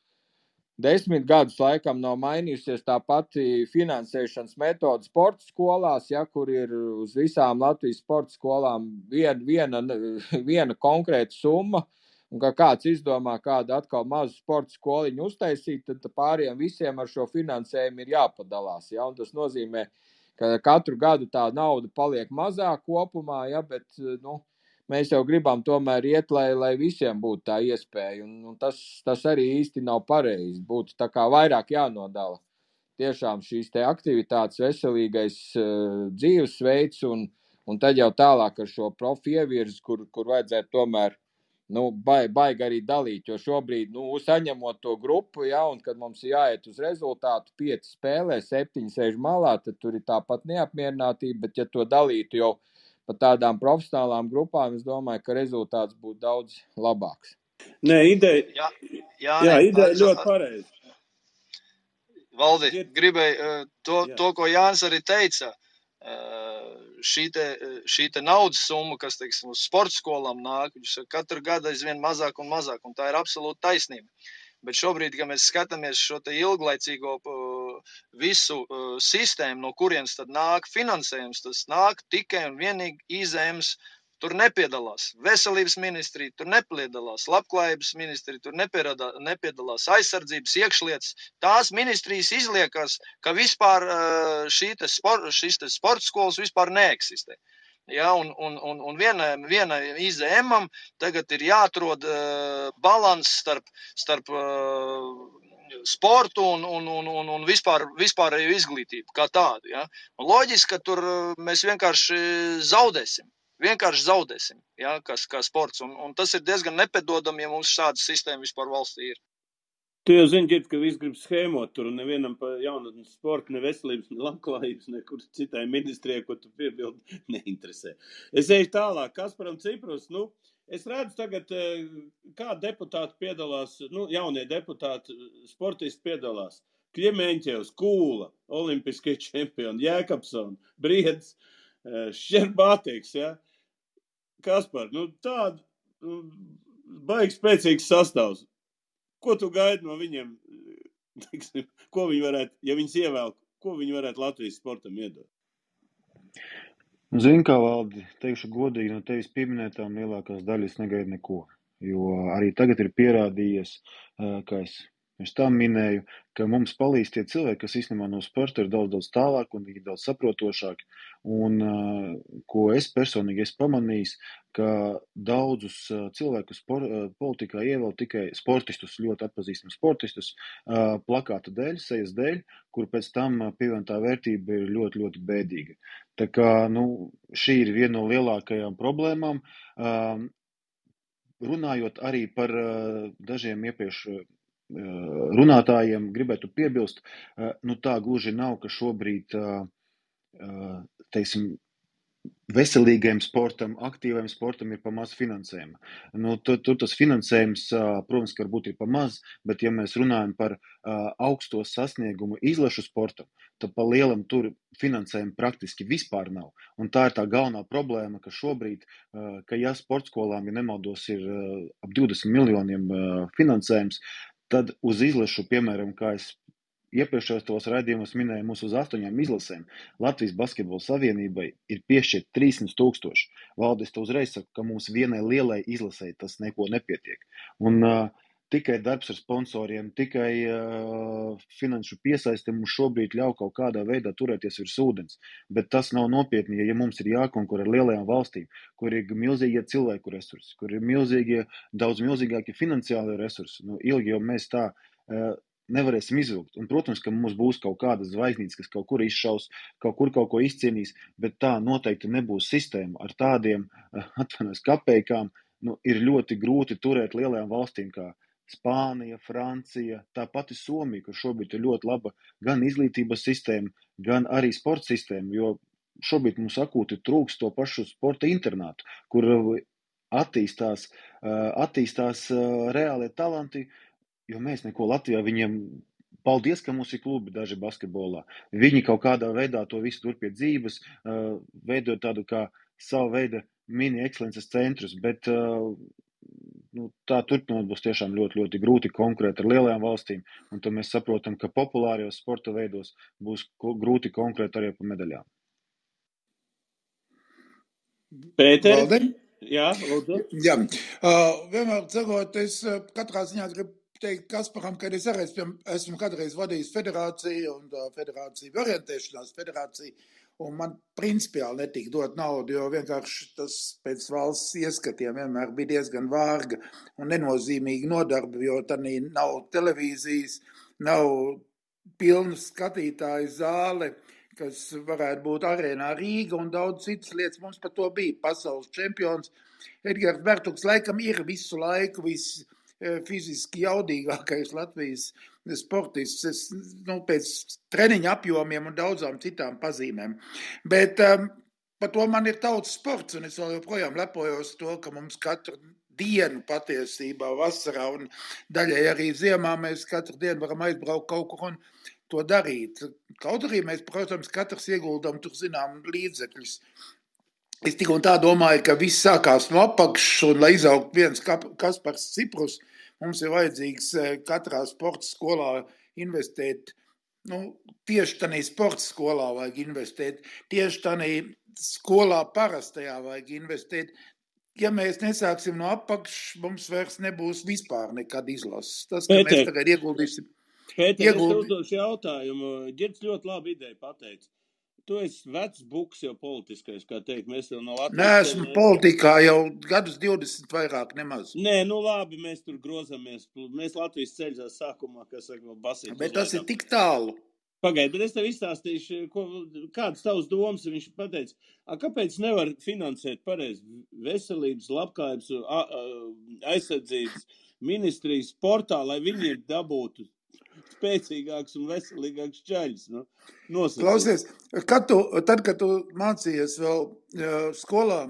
desmit gadus laikam nav mainījusies tā pati finansēšanas metode sporta skolās, ja, kur ir uz visām Latvijas sporta skolām vien, viena, [laughs] viena konkrēta summa. Un kā kāds izdomā kādu atkal mazu sporta skoliņu uztaisīt, tad pāriem visiem ar šo finansējumu ir jāpadalās. Ja? Un tas nozīmē, ka katru gadu tā nauda paliek mazāk kopumā, ja? bet nu, mēs jau gribam tomēr iet, lai, lai visiem būtu tā iespēja. Un, un tas, tas arī īsti nav pareizi. Būtu tā kā vairāk jānodala tiešām šīs te aktivitātes, veselīgais uh, dzīvesveids, un, un tad jau tālāk ar šo profi ievirzi, kur, kur vajadzētu tomēr nu, baigi baig arī dalīt. Jo šobrīd, nu, saņemot to grupu, ja, un kad mums ir jāiet uz rezultātu, pieci spēlē, septiņi sēž malā, tad tur ir tāpat neapmierinātība. Bet, ja to dalītu jau pa tādām profesionālām grupām, es domāju, ka rezultāts būtu daudz labāks. Nē, ideja, Jā, jā, jā, nē, ideja ļoti pareiza. Valdi, gribēju eh, to, Jā. to, ko Jānis arī teica. eh, Šī, te, eh, šī te naudas summa, kas teiksim, uz sporta skolām nāk, saka, katru gadu aizvien mazāk un mazāk, un tā ir absolūti taisnība. Bet šobrīd, kad mēs skatāmies šo ilglaicīgo uh, visu uh, sistēmu, no kurienes tad nāk finansējums, tas nāk tikai un vienīgi izēms tur nepiedalās. Veselības ministrija tur nepiedalās, labklājības ministrija tur nepierada- nepiedalās, aizsardzības, iekšlietas. Tās ministrijas izliekas, ka vispār eh, te spor, šis te sporta skolas vispār neeksistē. Ja, un, un, un, un vienai, vienai IZM tagad ir jāatrod uh, līdzsvars starp, starp uh, sportu un, un, un, un, un vispār, vispārēju izglītību kā tādu. Ja. Un loģiski, ka tur uh, mēs vienkārši zaudēsim. Vienkārši zaudēsim, ja, kas, kā sports. Un, un tas ir diezgan nepedodami, ja mums šāda sistēma vispār valstī ir. Tu jau zini, Ģirt, ka viss grib schēmot tur, un nevienam par jaunatnes sportu, ne veselības, ne labklājības, nekur citai ministrijai, ko tu piebildi, [laughs] neinteresē. Es eju tālāk, Kasparam Ciprus, nu, es redzu tagad, eh, kā deputāti piedalās, nu, jaunie deputāti, sportisti piedalās. Kļemēņķevs, Kūla, olimpiskie čempioni, Jēkabsona, Briedz, eh, Šerbātīgs, ja? Kaspar, nu, tāda, nu, baigi spēcīgs sastāvs. Ko tu gaidi no viņiem? [laughs] Teiksim, ko viņi varētu, ja viņus ievēl, ko viņi varētu Latvijas sportam iedot? Zini, kā valdi, teikšu godīgi, no tevis pieminētām lielākās daļas negaidu neko. Jo arī tagad ir pierādījies, ā, kā es pirms tam minēju, ka mums palīdz tie cilvēki, kas īstenībā no sporta ir daudz, daudz tālāk un ir daudz saprotošāki. Un ā, ko es personīgi esmu pamanījis, ka daudzus ā, cilvēkus spor, ā, politikā ievēl tikai sportistus, ļoti atpazīstamus sportistus, plakāta dēļ, sejas dēļ, kur pēc tam pievienotā vērtība ir ļoti, ļoti bēdīga. Tā kā nu, šī ir viena no lielākajām problēmām. Um, runājot arī par dažiem iepriekš runātājiem, gribētu piebilst, uh, nu tā gluži nav, ka šobrīd, uh, teiksim, veselīgiem sportam, aktīviem sportam ir pa maz finansējuma. Nu, tur, tur tas finansējums, protams, ka varbūt ir pa maz, bet ja mēs runājam par augsto sasniegumu izlašu sportam, tad pa lielam tur finansējuma praktiski vispār nav. Un tā ir tā galvenā problēma, ka šobrīd, ka ja sportskolām, ja nemaldos, ir ap 20 miljoniem finansējums, tad uz izlašu, piemēram, kā es iepriekšējos tos raidījumos minēju, mums uz astoņām izlasēm Latvijas Basketbola Savienībai ir piešķirt 300 tūkstoši. Valdis to uzreiz saka, ka mums vienai lielai izlasēji tas neko nepietiek. Un uh, tikai darbs ar sponsoriem, tikai uh, finanšu piesaiste mums šobrīd ļauj kaut kādā veidā turēties virs ūdens. Bet tas nav nopietni, ja mums ir jākonkurē ar lielajām valstīm, kur ir milzīgie cilvēku resursi, kur ir milzīgie, daudz milzīgākie finansiālie resursi. Nu, ilgi jau mēs tā uh, nevarēsim izvilkt. Un, protams, ka mums būs kaut kādas zvaigznītes, kas kaut kur izšaus, kaut kur kaut ko izcīnīs, bet tā noteikti nebūs sistēma. Ar tādiem, [laughs] atvainojos, kapējām, nu, ir ļoti grūti turēt lielajām valstīm kā, Spānija, Francija, tā pati Somija, kur šobrīd ir ļoti laba gan izglītības sistēma, gan arī sporta sistēma, jo šobrīd mums akūti trūks to pašu sporta internātu, kur attīstās, attīstās reālie talanti, jo mēs neko Latvijā viņiem Paldies, ka mums ir klubi daži basketbolā. Viņi kaut kādā veidā to visu tur pie dzīves, veidot tādu kā savu veidu mini ekscelences centrus, bet nu, tā turpinot būs tiešām ļoti, ļoti grūti konkurēt ar lielajām valstīm, un tad mēs saprotam, ka populārajos sporta veidos būs grūti konkurēt arī par medaļām. Pēter? Jā, lūdzu. Jā, uh, vienmēr sakot, es katrā ziņā gribu teikt Kasparam, ka es arī esmu, esmu kādreiz vadījis federāciju un uh, federāciju orientēšanās federāciju, un man principiāli netika dot naudu, jo vienkārši tas pēc valsts ieskatiem vienmēr bija diezgan vārga un nenozīmīgi nodarbi, jo tad nav televīzijas, nav pilna skatītāju zāle, kas varētu būt arēnā Rīga un daudz citas lietas. Mums par to bija pasaules čempions. Edgars Bertuks laikam ir visu laiku viss fiziski jaudīgākais Latvijas sportists. Es, nu, pēc treniņa apjomiem un daudzām citām pazīmēm. Bet um, par to man ir tautas sports, un es vēl joprojām lepojos to, ka mums katru dienu patiesībā vasarā un daļai arī ziemā mēs katru dienu varam aizbraukt kaut kur un to darīt. Kaut arī mēs, protams, katrs ieguldam tur zinām līdzekļus. Es tik un tā domāju, ka viss sākās no apakšas, un lai izaugtu viens Kaspars Ciprus, mums ir vajadzīgs eh, katrā sporta skolā investēt. Nu, tieši tādā sporta skolā vajag investēt, tieši tādā skolā parastajā vajag investēt. Ja mēs nesāksim no apakšas, mums vairs nebūs vispār nekad izlases. Tas, ka Pēter, mēs tagad ieguldīsim. Pēter, ieguld... es uzdošu jautājumu. Ģirds ļoti labi ideju pateica tu esi vecs buks jau politiskais, kā teikt, mēs jau no Latvijas. Nē, esmu ne... politikā jau gadus 20 vairāk nemaz. Nē, nu labi, mēs tur grozamies. Mēs Latvijas ceļā sākumā, kas saka, basīt. Bet tas ir tik tālu. Pagaid, bet es tev izstāstīšu, ko, kādas tavas domas viņš pateica. A, kāpēc nevar finansēt pareizi veselības, labklājības, aizsardzības ministrijas sportā, lai viņi dabūtu spēcīgāks un veselīgāks ceļš. Nu, Klausies, kad tu, tad, kad tu mācījies vēl uh, skolā,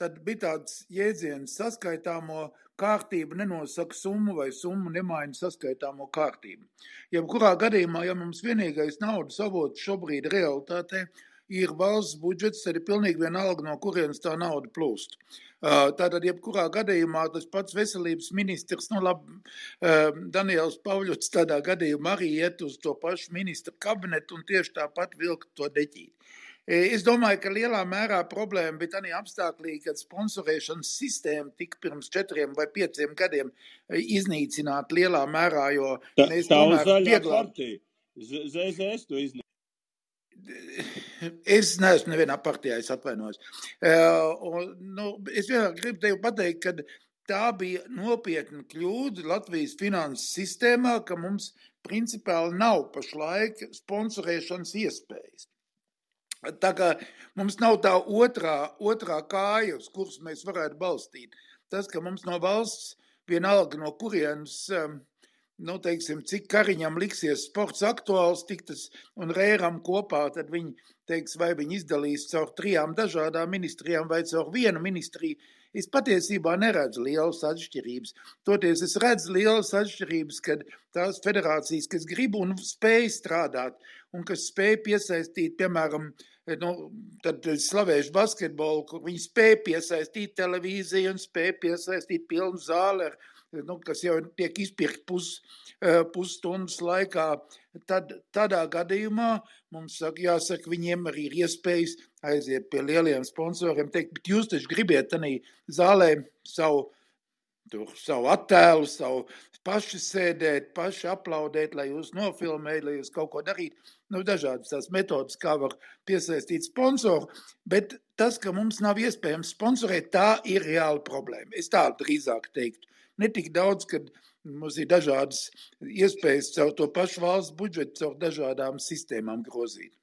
tad bija tāds jēdziens saskaitāmo kārtība nenosaka summu vai summa nemaina saskaitāmo kārtību. Jebkurā gadījumā, ja mums vienīgais naudas avots šobrīd realitātē ir valsts budžets, tad ir pilnīgi vienalga, no kurienes tā nauda plūst. Tātad, jebkurā gadījumā tas pats veselības ministrs, nu labi, Daniels Pavļots tādā gadījumā arī iet uz to pašu ministra kabinetu un tieši tāpat vilkt to deķīt. Es domāju, ka lielā mērā problēma bija tādā apstākļā, kad sponsorēšanas sistēma tika pirms četriem vai pieciem gadiem iznīcināta lielā mērā, jo tā, mēs tomēr vieglāk. ZZS to iznīcināja. Es neesmu nevienā partijā, es atvainojos. Uh, nu, es vienkārši gribu tev pateikt, ka tā bija nopietna kļūda Latvijas finanses sistēmā, ka mums principāli nav pašlaik sponsorēšanas iespējas. Tā kā mums nav tā otrā, otrā kāja, uz kuras mēs varētu balstīt. Tas, ka mums no valsts vienalga no kurienes um, nu, teiksim, cik Kariņam liksies sports aktuāls, tik tas un Rēram kopā, tad viņi teiks, vai viņi izdalīs caur trijām dažādām ministrijām vai caur vienu ministriju. Es patiesībā neredzu lielas atšķirības. Toties es redzu lielas atšķirības, kad tās federācijas, kas grib un spēj strādāt un kas spēj piesaistīt, piemēram, nu, tad slavēšu basketbolu, kur viņi spēj piesaistīt televīziju un spēj piesaistīt pilnu zāli ar nu, kas jau tiek izpirkt pus, pusstundas laikā, tad tādā gadījumā mums saka, jāsaka, viņiem arī ir iespējas aiziet pie lieliem sponsoriem, teikt, bet jūs taču gribiet tanī zālē savu, tur, savu attēlu, savu paši sēdēt, paši aplaudēt, lai jūs nofilmējat, lai jūs kaut ko darītu. Nu, dažādas tās metodas, kā var piesaistīt sponsoru, bet tas, ka mums nav iespējams sponsorēt, tā ir reāla problēma. Es tā drīzāk teiktu ne tik daudz, kad mums ir dažādas iespējas caur to pašu valsts budžetu, caur dažādām sistēmām grozīt.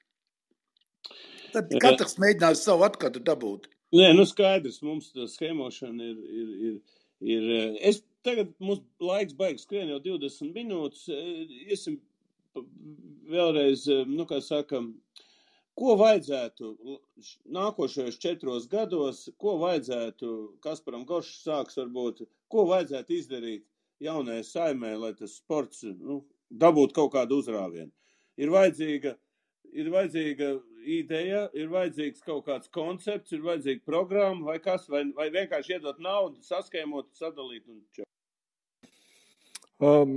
Tad katrs mēģinās savu atkatu dabūt. Nē, nu skaidrs, mums tā schemošana ir, ir, ir, ir es tagad mums laiks baigs skrien jau 20 minūtes. Iesim vēlreiz, nu, kā sakam, ko vajadzētu nākošajos četros gados, ko vajadzētu, Kasparam Goršs sāks varbūt, ko vajadzētu izdarīt jaunajai saimē, lai tas sports, nu, dabūtu kaut kādu uzrāvienu. Ir vajadzīga, ir vajadzīga ideja, ir vajadzīgs kaut kāds koncepts, ir vajadzīga programma vai kas, vai, vai vienkārši iedot naudu, saskēmot, sadalīt un čau. Um,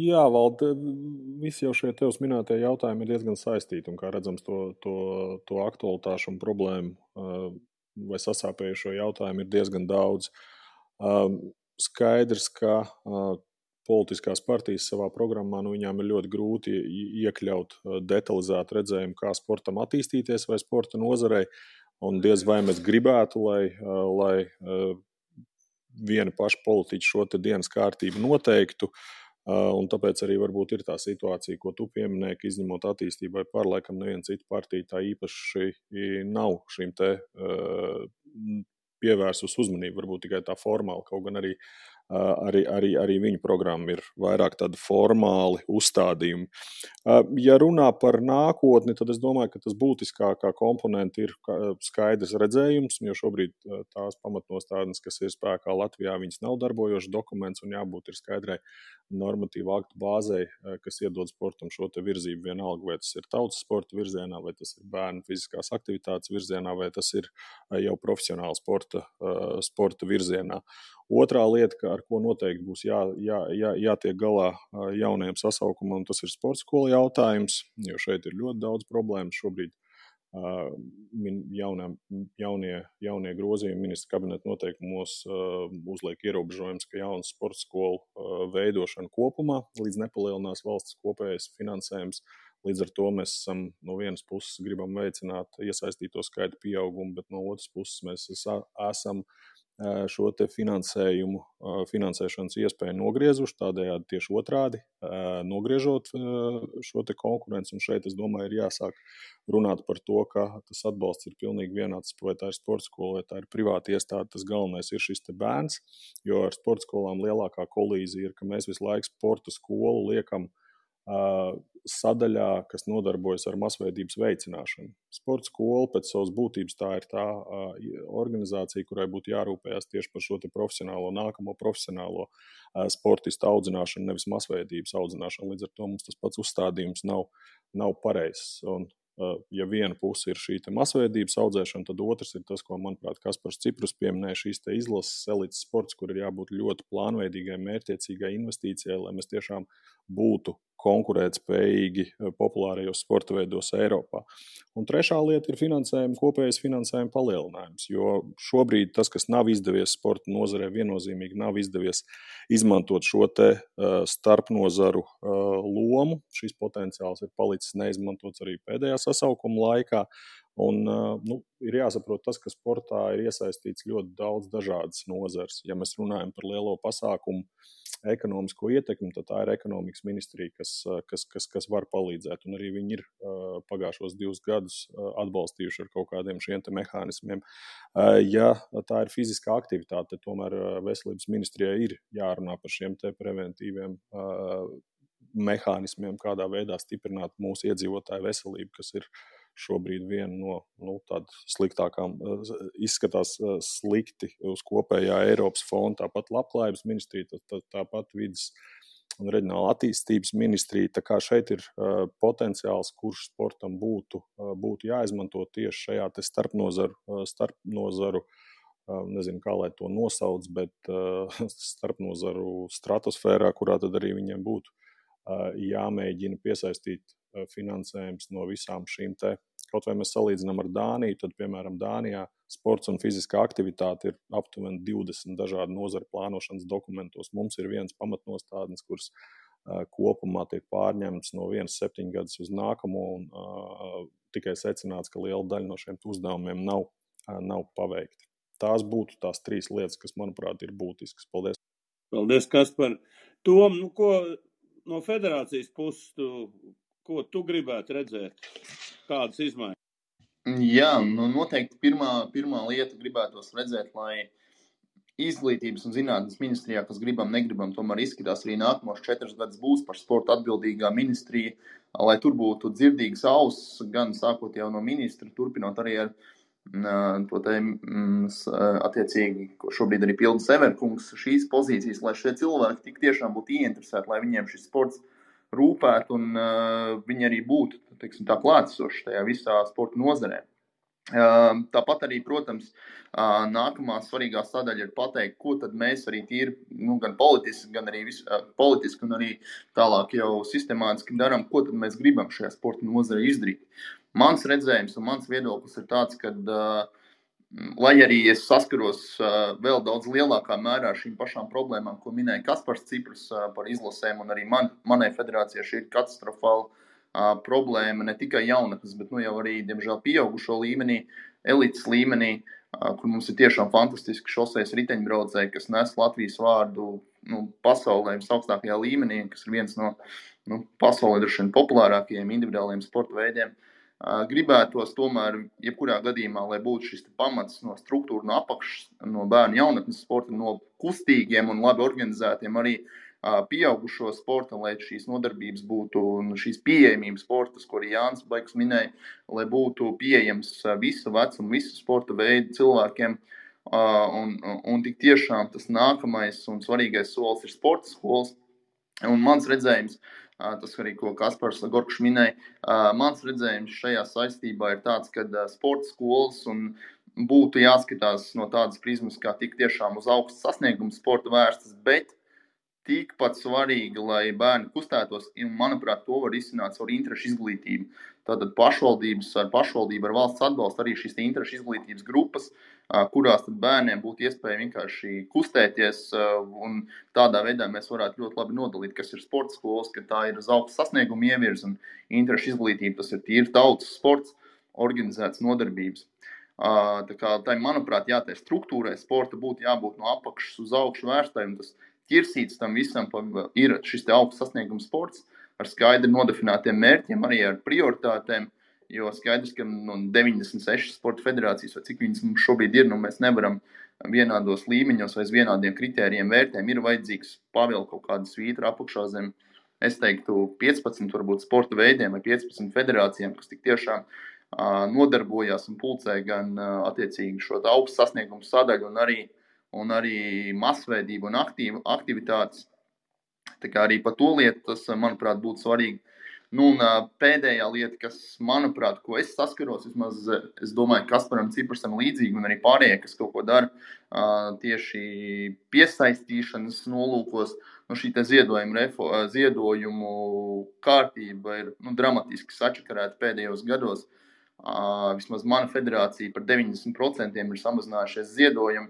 jā, Valda, visi jau šie tevis minētie jautājumi ir diezgan saistīti, un kā redzams, to, to, to aktualitāšu un problēmu uh, vai sasāpējušo jautājumu ir diezgan daudz. Um, skaidrs, ka politiskās partijas savā programmā, nu, viņām ir ļoti grūti iekļaut detalizētu redzējumu, kā sportam attīstīties vai sporta nozarei. Un diez vai mēs gribētu, lai, lai viena paša politiķa šo dienas kārtību noteiktu. Un tāpēc arī varbūt ir tā situācija, ko tu pieminēji, ka izņemot attīstībai par laikam neviena cita partija tā īpaši nav šīm te pievērsus uzmanību, varbūt tikai tā formāli, kaut gan arī arī, arī, arī viņu programma ir vairāk tāda formāli uzstādījumi. Ja runā par nākotni, tad es domāju, ka tas būtiskākā komponente ir skaidrs redzējums, jo šobrīd tās pamatnostādnes, kas ir spēkā Latvijā, viņas nav darbojošs dokuments un jābūt ir skaidrai normatīvu aktu bāzei, kas iedod sportam šo virzību. Vienalga, vai tas ir tautas sporta virzienā, vai tas ir bērnu fiziskās aktivitātes virzienā, vai tas ir jau profesionāla sporta, sporta virzienā. Otrā lieta, ar ko noteikti būs jā, jā, jā, jātiek galā jaunajam sasaukumam, tas ir sporta skola jautājums, jo šeit ir ļoti daudz problēmu šobrīd. Jaunie, jaunie, jaunie grozījumi ministra kabineta noteikumos uzliek ierobežojums, ka jaunas sporta skolu veidošana kopumā līdz nepalielinās valsts kopējais finansējums. Līdz ar to mēs esam no vienas puses gribam veicināt iesaistīto skaitu pieaugumu, bet no otras puses mēs esam šo finansējumu, finansēšanas iespēju nogriezuši. Tādējādi tieši otrādi nogriežot šo konkurenci. Un šeit, es domāju, ir jāsāk runāt par to, ka tas atbalsts ir pilnīgi vienāds. Vai tā ir sporta skola vai tā ir privāta iestāde, tas galvenais ir šis bērns. Jo ar sporta skolām lielākā kolīzija ir, ka mēs visu laiku sporta skolu liekam sadaļā, kas nodarbojas ar masveidības veicināšanu. Sports skola pēc savas būtības tā ir tā organizācija, kurai būtu jārūpējas tieši par šo profesionālo, nākamo profesionālo sportistu audzināšanu, nevis masveidības audzināšanu. Līdz ar to mums tas pats uzstādījums nav, nav pareizs. Un, ja viena puse ir šī masveidības audzēšana, tad otrs ir tas, ko, manuprāt, Kaspars Ciprus pieminēja, šīs izlases elites sports, kur ir jābūt ļoti plānveidīgai, mērķiecīgai investīcijai, lai mēs tiešām būtu konkurētspējīgi eh, populārajos sporta veidos Eiropā. Un trešā lieta ir finansējuma, kopējais finansējuma palielinājums. Jo šobrīd tas, kas nav izdevies sporta nozarē, viennozīmīgi nav izdevies izmantot šo te uh, starpnozaru uh, lomu. Šis potenciāls ir palicis neizmantots arī pēdējā sasaukuma laikā. Un, nu, ir jāsaprot tas, ka sportā ir iesaistīts ļoti daudz dažādas nozares. Ja mēs runājam par lielo pasākumu ekonomisko ietekmi, tad tā ir ekonomikas ministrija, kas, kas, kas, kas var palīdzēt. Un arī viņi ir pagājušos divus gadus atbalstījuši ar kaut kādiem šiem mehānismiem. Ja tā ir fiziskā aktivitāte, tad tomēr veselības ministrijai ir jārunā par šiem preventīviem mehānismiem, kādā veidā stiprināt mūsu iedzīvotāju veselību, kas ir uh, šobrīd viena no nu, sliktākām, eh, izskatās eh, slikti uz kopējā Eiropas fonda, tāpat labklājības ministrija, tā, tā, tāpat vidas un reģionāla attīstības ministrija. Tā kā šeit ir uh, potenciāls, kurš sportam būtu, uh, būtu jāizmanto tieši šajā starpnozaru, uh, starpnozaru nezinu, kā lai to nosauc, bet [laughs] starpnozaru stratosfērā, kurā tad arī viņiem būtu jāmēģina piesaistīt finansējums no visām šīm te Kaut vai mēs salīdzinām ar Dāniju, tad, piemēram, Dānijā sports un fiziskā aktivitāte ir aptuveni 20 dažādu nozaru plānošanas dokumentos. Mums ir viens pamatnostādnes, kuras uh, kopumā tiek pārņemts no vienas septiņgadus uz nākamo, un uh, tikai secināts, ka liela daļa no šiem uzdevumiem nav, uh, nav paveikti. Tās būtu tās trīs lietas, kas, manuprāt, ir būtiskas. Paldies! Paldies, Kaspar! Tom, nu, ko no federācijas puses tu, ko tu gribētu redzēt? Kādas izmaiņas? Jā, nu noteikti pirmā, pirmā lieta gribētos redzēt, lai izglītības un zinātnes ministrijā, kas gribam, negribam, tomēr izskatās arī nākamos četrus gadus būs par sportu atbildīgā ministrija, lai tur būtu dzirdīgas auss, gan sākot jau no ministra, turpinot arī ar to te attiecīgi, ko šobrīd arī pilda Severkungs, šīs pozīcijas, lai šie cilvēki tik tiešām būtu ieinteresēti, lai viņiem šis sports rūpētu un uh, viņi arī būtu teiksim, tā klātesoši tajā visā sporta nozarē. Uh, tāpat arī, protams, uh, nākamā svarīgā sadaļa ir pateikt, ko mēs arī tīri, nu, gan politiski, gan arī vis, uh, politiski un arī tālāk jau sistemātiski darām, ko mēs gribam šajā sporta nozarē izdarīt. Mans redzējums un mans viedoklis ir tāds, ka uh, lai arī es saskaros vēl daudz lielākā mērā ar šīm pašām problēmām, ko minēja Kaspars Ciprs par izlasēm, un arī man, manai federācijai šī ir katastrofāla problēma ne tikai jaunatnes, bet nu, arī, diemžēl, pieaugušo līmenī, elites līmenī, kur mums ir tiešām fantastiski šoseis riteņbraucēji, kas nes Latvijas vārdu nu, pasaulē visaugstākajā līmenī, kas ir viens no nu, pasaulē droši vien populārākajiem individuāliem sporta veidiem. Uh, Gribētos tomēr, jebkurā gadījumā, lai būtu šis pamats no struktūra, no apakšas, no bērnu jaunatnes sporta, no kustīgiem un labi organizētiem arī pieaugušo sporta, lai šīs nodarbības būtu šīs pieejamības sportas, ko arī Jānis Baiks minēja, lai būtu pieejams visu vecumu, visu sporta veidu cilvēkiem. Un, un, un tik tiešām tas nākamais un svarīgais solis ir sporta skolas. Un mans redzējums, tas arī, ko Kaspars Gorkšs minēja, mans redzējums šajā saistībā ir tāds, ka sporta skolas un būtu jāskatās no tādas prizmas, kā tik tiešām uz augstu sasniegumu sporta vērstas, bet tikpat svarīgi, lai bērni kustētos, un, manuprāt, to var izsākt caur interešu izglītību. Tātad pašvaldības ar pašvaldību, ar valsts atbalstu arī šīs interešu izglītības grupas, kurās bērniem būtu iespēja vienkārši kustēties. Tādā veidā mēs varētu ļoti labi nodalīt, kas ir sporta skolas, ka tā ir uz augstu sasniegumu ievirza un interešu izglītība. Tas ir tīri tautas sports, organizēts nodarbības. Tā kā tai, manuprāt, jā, tai struktūrai sporta būtu jābūt no apakšas uz augšu vērstai. Tas ķirsīts tam visam ir šis augsts sasniegums sports ar skaidri nodefinētiem mērķiem, arī ar prioritātēm. Jo skaidrs, ka no 96 sporta federācijas, vai cik viņas mums šobrīd ir, nu, mēs nevaram vienādos līmeņos vai uz vienādiem kritērijiem vērtēm. Ir vajadzīgs pavilkt kaut kādu svītru apakšā zem, es teiktu, 15 varbūt sporta veidiem vai 15 federācijām, kas tik tiešām nodarbojās un pulcē gan attiecīgi šo augstu sasniegumu sadaļu un arī un arī masveidība un aktīva, aktivitātes. Tā kā arī par to lietu tas, manuprāt, būtu svarīgi. Nu, un pēdējā lieta, kas, manuprāt, ko es saskaros, vismaz es domāju, ka Kasparam Ciprasam līdzīgi, un arī pārējie, kas kaut ko dara tieši piesaistīšanas nolūkos, nu, šī ziedojuma, refo, ziedojumu kārtība ir nu, dramatiski sačakarēta pēdējos gados. Vismaz mana federācija par 90% ir samazinājušies ziedojumi.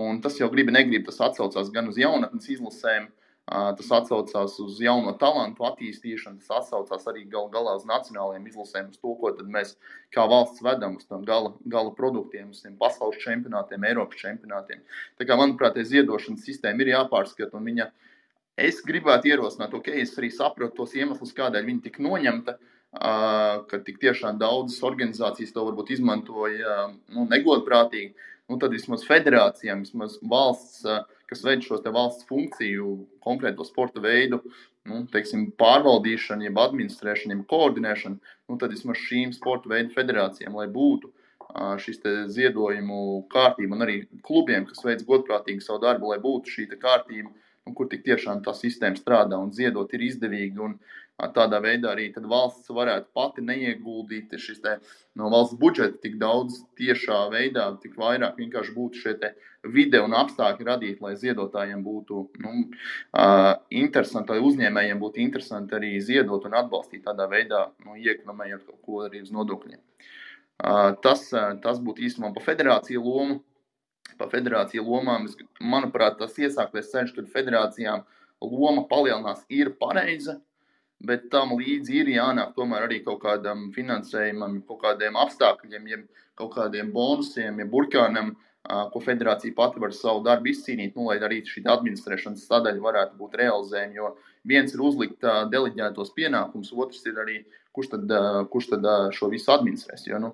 Un tas jau gribi, negribi, tas atsaucās gan uz jaunatnes izlasēm, tas atsaucās uz jauno talantu attīstīšanu, tas atsaucās arī gal galā uz nacionālajiem izlasēm, uz to, ko mēs kā valsts vedam uz tiem gala, gala produktiem, uz tiem pasaules čempionātiem, Eiropas čempionātiem. Tā kā, manuprāt, ziedošanas sistēma ir jāpārskata, un viņa, es gribētu ierosināt, ok, es arī saprotu tos iemeslus, kādēļ viņa tika noņemta, ka tik tiešām daudzas organizācijas to varbūt izmantoja nu, negodprātīgi, nu, tad vismaz federācijām, vismaz valsts, kas veic šo valsts funkciju, konkrēto sporta veidu, nu, teiksim, pārvaldīšanu, jeb administrēšanu, jeb koordinēšanu, nu, tad vismaz šīm sporta veidu federācijām, lai būtu šis ziedojumu kārtība un arī klubiem, kas veic godprātīgi savu darbu, lai būtu šī kārtība, un kur tik tiešām tā sistēma strādā un ziedot ir izdevīgi. Un, Tādā veidā arī valsts varētu pati neieguldīt te, no valsts budžeta tik daudz tiešā veidā, tik vairāk vienkārši būtu šie vide un apstākļi radīti, lai ziedotājiem būtu nu, uh, interesanti, lai uzņēmējiem būtu interesanti arī ziedot un atbalstīt tādā veidā, nu, iekonomējot kaut ko arī uz nodokļiem. Uh, tas, uh, tas būtu īstenībā par federāciju lomu. Par federāciju lomām, manuprāt, tas iesāktais ceļš, kad federācijām loma palielinās, ir pareiza bet tam līdzi ir jānāk tomēr arī kaut kādam finansējumam, kaut kādiem apstākļiem, jeb kaut kādiem bonusiem, jeb burkānam, ko federācija pati var savu darbu izcīnīt, nu, lai arī šī administrēšanas sadaļa varētu būt realizējama. Jo viens ir uzlikt deleģētos pienākumus, otrs ir arī, kurš tad, kurš tad šo visu administrēs. Jo, nu,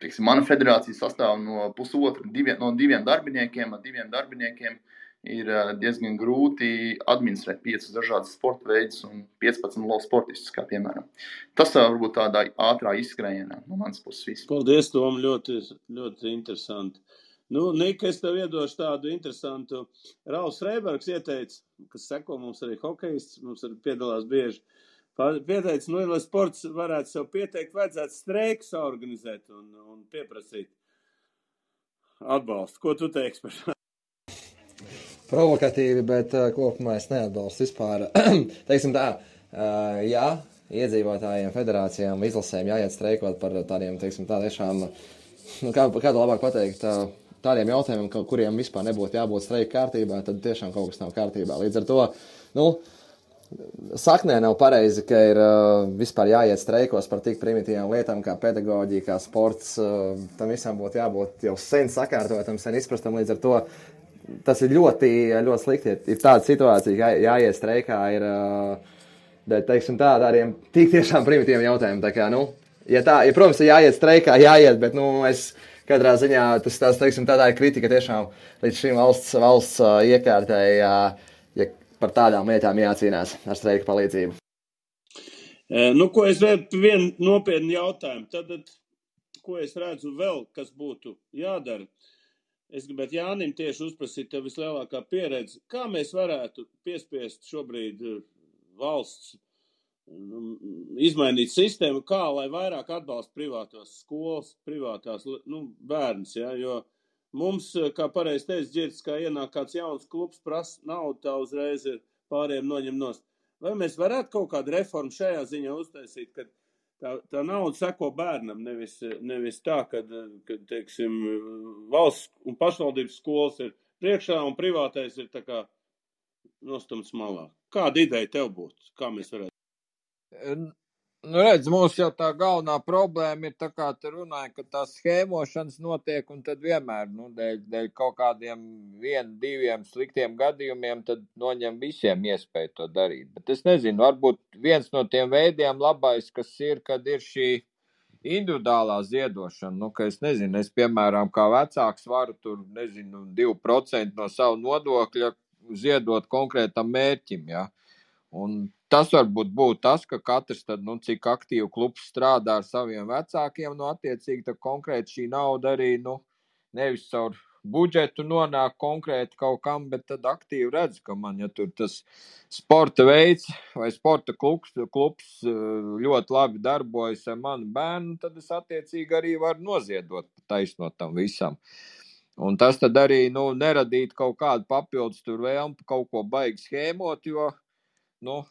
teiksim, mana federācija sastāv no pusotra, diviem, no diviem darbiniekiem, ar diviem darbiniekiem ir diezgan grūti administrēt piecus dažādus sporta veidus un 15 lovu sportistus, kā piemēram. Tas varbūt tādā ātrā izskrējienā no manas puses viss. Paldies, Tom, ļoti, ļoti interesanti. Nu, Nika, es tev iedošu tādu interesantu. Rauls Reibergs ieteica, kas seko mums arī hokejists, mums arī piedalās bieži. Pieteica, nu, lai sports varētu sev pieteikt, vajadzētu streikus organizēt un, un pieprasīt atbalstu. Ko tu teiksi par šo? Provokatīvi, bet uh, kopumā es neatbalstu vispār. [clears throat] Teiksim tā, uh, jā, iedzīvotājiem, federācijām, izlasēm jāiet streikot par tādiem, teiksim, tā tiešām, nu, kā, kā to labāk pateikt, uh, tādiem jautājumiem, kuriem vispār nebūtu jābūt streika kārtībā, tad tiešām kaut kas nav kārtībā. Līdz ar to, nu, Saknē nav pareizi, ka ir uh, vispār jāiet streikos par tik primitīvām lietām kā pedagoģija, kā sports. Uh, tam visam būtu jābūt jau sen sakārtotam, sen izprastam. Līdz ar to tas ir ļoti, ļoti slikti. Ir, tāda situācija, ka jā, jāiet streikā. Ir, teiksim, tā, tādiem tik tiešām primitīviem jautājumiem. Tā kā, nu, ja tā, ja, protams, ir jāiet streikā, jāiet, bet, nu, es katrā ziņā tas, tas teiksim, tādā ir kritika tiešām līdz šim valsts, valsts uh, iekārtai, uh, ja par tādām lietām jācīnās ar streiku palīdzību. Nu, ko es redzu, vienu nopietnu jautājumu. Tad, ko es redzu vēl, kas būtu jādara? Es gribētu Jānim tieši uzprasīt tev vislielākā pieredze. Kā mēs varētu piespiest šobrīd eh, valsts nu, izmainīt sistēmu, kā lai vairāk atbalsta privātos skolas, privātās nu, bērns, ja, jo mums, eh, kā pareizi teica, dzirds, kā ienāk kāds jauns klubs, prasa naudu, tā uzreiz ir pāriem noņem nost. Vai mēs varētu kaut kādu reformu šajā ziņā uztaisīt, kad tā, tā nauda seko bērnam, nevis, nevis tā, ka, valsts un pašvaldības skolas ir priekšā un privātais ir nostumts malā. Kāda ideja tev būtu? Kā mēs varētu? Nu, redz, mums jau tā galvenā problēma ir tā, kā tu runāji, ka tās schēmošanas notiek, un tad vienmēr, nu, dēļ, dēļ kaut kādiem vien, diviem sliktiem gadījumiem, tad noņem visiem iespēju to darīt. Bet es nezinu, varbūt viens no tiem veidiem labais, kas ir, kad ir šī individuālā ziedošana, nu, ka es nezinu, es, piemēram, kā vecāks varu tur, nezinu, 2% no savu nodokļa ziedot konkrētam mērķim, ja. Un tas varbūt būtu tas, ka katrs, tad, nu, cik aktīvi klubs strādā ar saviem vecākiem, nu, attiecīgi, konkrēti šī nauda arī, nu, nevis caur budžetu nonāk konkrēti kaut kam, bet tad aktīvi redz, ka man, ja tur tas sporta veids vai sporta klubs, klubs eh, ļoti labi darbojas ar manu bērnu, tad es attiecīgi arī varu noziedot taisnot tam visam. Un tas tad arī, nu, neradīt kaut kādu papildus vēlmu kaut ko baigi schēmot, jo, nu,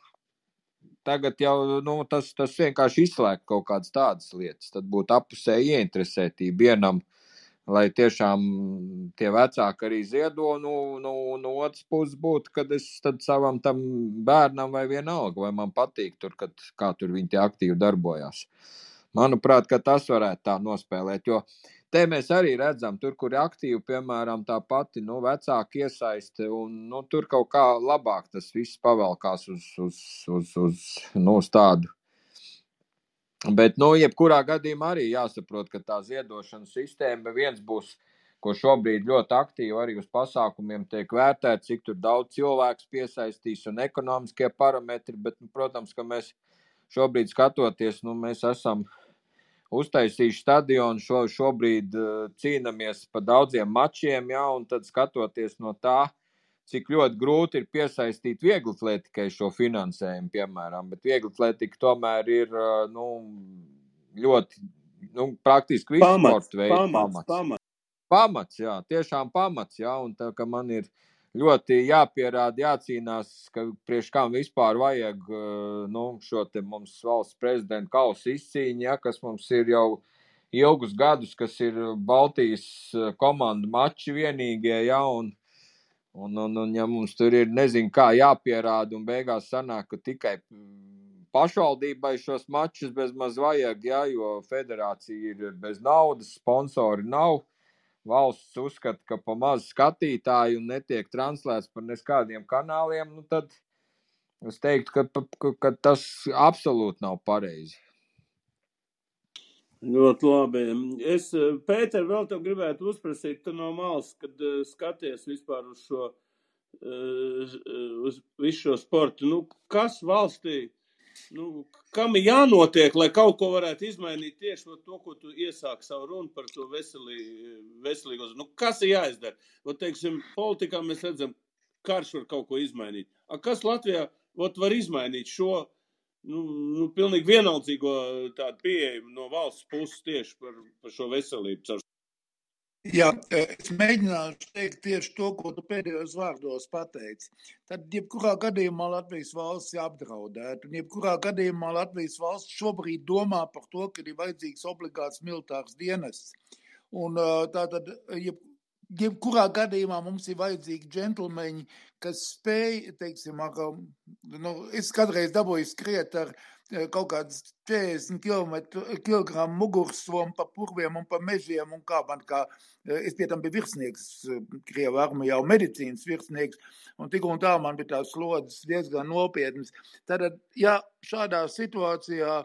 Tagad jau nu, tas, tas vienkārši izslēg kaut kādas tādas lietas. Tad būtu apusēji ieinteresētība vienam, lai tiešām tie vecāki arī ziedo. Nu, nu, no otras puses būtu, kad es savam tam bērnam vai vienalga, vai man patīk tur, kad, kā tur viņi aktīvi darbojās. Manuprāt, tas varētu tā nospēlēt. Jo Te mēs arī redzam, tur, kur ir aktīvi, piemēram, tā pati nu, vecāka iesaiste, un nu, tur kaut kā labāk tas viss pavelkās uz, uz, uz, uz, nu, uz tādu. Bet, nu, jebkurā gadījumā arī jāsaprot, ka tā ziedošanas sistēma viens būs, ko šobrīd ļoti aktīvi arī uz pasākumiem tiek vērtēt, cik daudz cilvēks piesaistīs un ekonomiskie parametri, bet, nu, protams, ka mēs šobrīd skatoties, nu, mēs esam uztaisījuši stadionu. Šo, šobrīd uh, cīnāmies par daudziem mačiem, ja, un tad skatoties no tā, cik ļoti grūti ir piesaistīt vieglatlētikai šo finansējumu, piemēram. Bet vieglatlētika tomēr ir uh, nu, ļoti, nu, praktiski visu sporta veidu pamats. Pamats, pamats. pamats, jā, tiešām pamats, jā, un tā, ka man ir ļoti jāpierāda, jācīnās, ka priekš kam vispār vajag eh, nu, šo mums valsts prezidenta kausa izcīņu, ja, kas mums ir jau ilgus gadus, kas ir Baltijas eh, komandu mači vienīgie, ja, un, un, un, un ja mums tur ir nezinu kā jāpierāda, un beigās sanāk, ka tikai pašvaldībai šos mačus bez maz vajag, ja, jo federācija ir bez naudas, sponsori nav valsts uzskata, ka pa maz skatītāju un netiek translēts par neskādiem kanāliem, nu tad es teiktu, ka, ka, ka tas absolūti nav pareizi. Ļoti labi. Es, Pēter, vēl tev gribētu uzprasīt, tu no malas, kad uh, skaties vispār uz šo, uh, uz visu šo sportu. Nu, kas valstī, nu, kam ir jānotiek, lai kaut ko varētu izmainīt tieši to, ko tu iesāki savu runu par to veselī, veselīgos. Nu, kas ir jāizdara? Ot, teiksim, politikā mēs redzam, karš var kaut ko izmainīt. A, kas Latvijā ot, var izmainīt šo nu, nu, pilnīgi vienaldzīgo tādu pieeju no valsts puses tieši par, par šo veselību? Jā, es mēģināšu teikt tieši to, ko tu pēdējos vārdos pateici. Tad, jebkurā gadījumā Latvijas valsts ir apdraudēta, un jebkurā gadījumā Latvijas valsts šobrīd domā par to, ka ir vajadzīgs obligāts militārs dienests. Un tātad, jeb, jebkurā gadījumā mums ir vajadzīgi džentlmeņi, kas spēj, teiksim, ar, nu, es kādreiz dabūju skriet ar kaut kādas 40 kg mugurssomu pa purviem un pa mežiem un kā man kā, eh, es pie tam biju virsnieks eh, Krievu armijā un medicīnas virsnieks, un tik un tā man bija tās slodzes diezgan nopietnas. Tad, ja šādā situācijā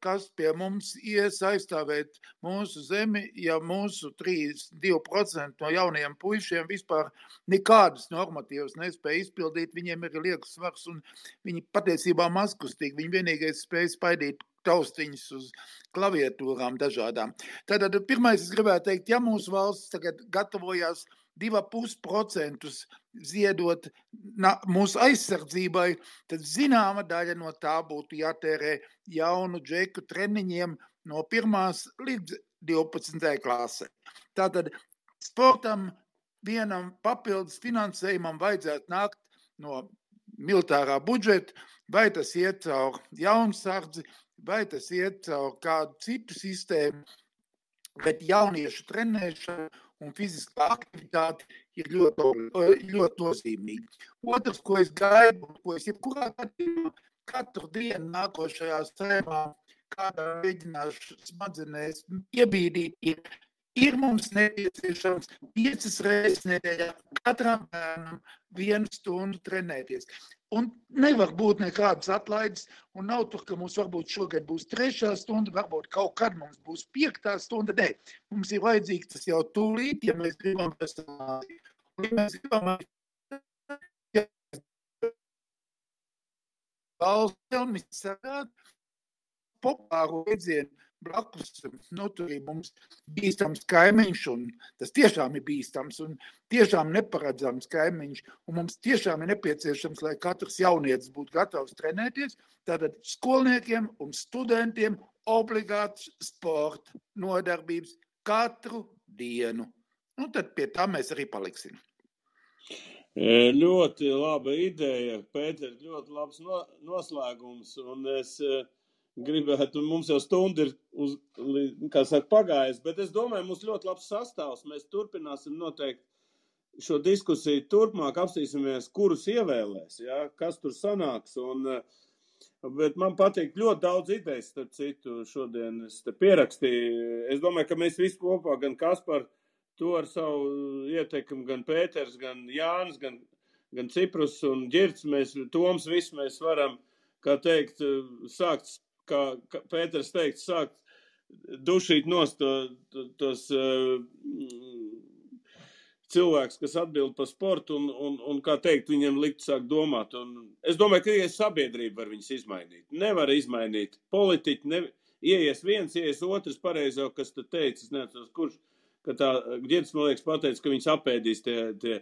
kas pie mums ies aizstāvēt mūsu zemi, ja mūsu 3-2% no jaunajiem puišiem vispār nekādas normatīvas nespēja izpildīt, viņiem ir liekas svars un viņi patiesībā mazkustīgi, viņi vienīgais spēj spaidīt taustiņas uz klaviatūrām dažādām. Tātad pirmais es gribētu teikt, ja mūsu valsts tagad gatavojās 2,5% ziedot mūsu aizsardzībai, tad zināma daļa no tā būtu jātērē jaunu džeku treniņiem no 1 līdz 12. klasē. Tātad sportam vienam papildus finansējumam vajadzētu nākt no militārā budžeta, vai tas iet caur jaunsardzi, vai tas iet caur kādu citu sistēmu, bet jauniešu trenēšanu un fiziskā aktivitāte ir ļoti, ļoti nozīmīga. Otrs, ko es gaidu, ko es jebkurā gadījumā katru dienu nākošajā sēmā kādā mēģināšu smadzenēs iebīdīt, ir, ir mums nepieciešams piecas reizes nedēļā katram bērnam vienu stundu trenēties. Un nevar būt nekādas atlaides, un nav tur, ka mums varbūt šogad būs trešā stunda, varbūt kaut kad mums būs piektā stunda. Nē, mums ir vajadzīgs tas jau tūlīt, ja mēs gribam personāli. Ja mēs gribam valsts filmas sarāt populāru iedzienu blakus nu, tur ir mums bīstams kaimiņš, un tas tiešām ir bīstams un tiešām neparedzams kaimiņš. Mums tiešām ir nepieciešams, lai katrs jaunietis būtu gatavs trenēties. Tātad skolniekiem un studentiem obligāts sporta nodarbības katru dienu. Un tad pie tā mēs arī paliksim. Ļoti laba ideja, Pēter, ļoti labs noslēgums. Un es uh, gribētu, mums jau stunda ir uz, saka, pagājis, bet es domāju, mums ļoti labs sastāvs. Mēs turpināsim noteikti šo diskusiju turpmāk, apstīsimies, kurus ievēlēs, ja, kas tur sanāks. Un, bet man patīk ļoti daudz idejas, starp citu, šodien es te pierakstīju. Es domāju, ka mēs visi kopā, gan Kaspar, to ar savu ieteikumu, gan Pēters, gan Jānis, gan, gan Ciprus un Ģirts, mēs, Toms, visi mēs varam, kā teikt, sākt kā, kā Pēters teikt, sākt dušīt nost to, to, tos uh, cilvēks, kas atbild par sportu un, un, un, kā teikt, viņam likt sākt domāt. Un es domāju, ka ies sabiedrība var viņus izmainīt. Nevar izmainīt politiķi, ne, ieies viens, ieies otrs pareizo, kas te teica, es neatceros, kurš, ka tā Girds, man liekas, pateica, ka viņus apēdīs tie, tie,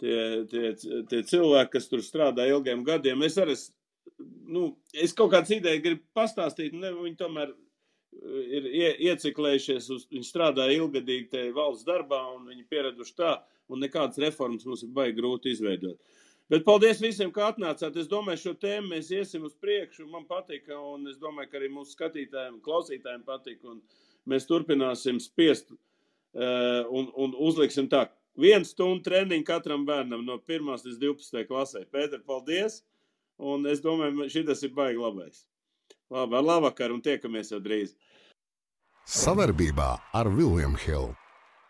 tie, tie, tie cilvēki, kas tur strādā ilgiem gadiem. Es arī nu, es kaut kādas idejas gribu pastāstīt, ne, viņi tomēr uh, ir ie, ieciklējušies, uz, viņi strādā ilgadīgi te valsts darbā, un viņi pieraduši tā, un nekādas reformas mums ir baigi grūti izveidot. Bet paldies visiem, ka atnācāt. Es domāju, šo tēmu mēs iesim uz priekšu. Man patika, un es domāju, ka arī mūsu skatītājiem, klausītājiem patika. Mēs turpināsim spiest uh, un, un uzliksim tā. Vienu stundu treniņu katram bērnam no 1 līdz 12 klasē. Pēter, paldies! Un es domāju, šis ir baigi labais. Labi, ar labvakaru un tiekamies jau drīz. Savarbībā ar Vilnius Hilu.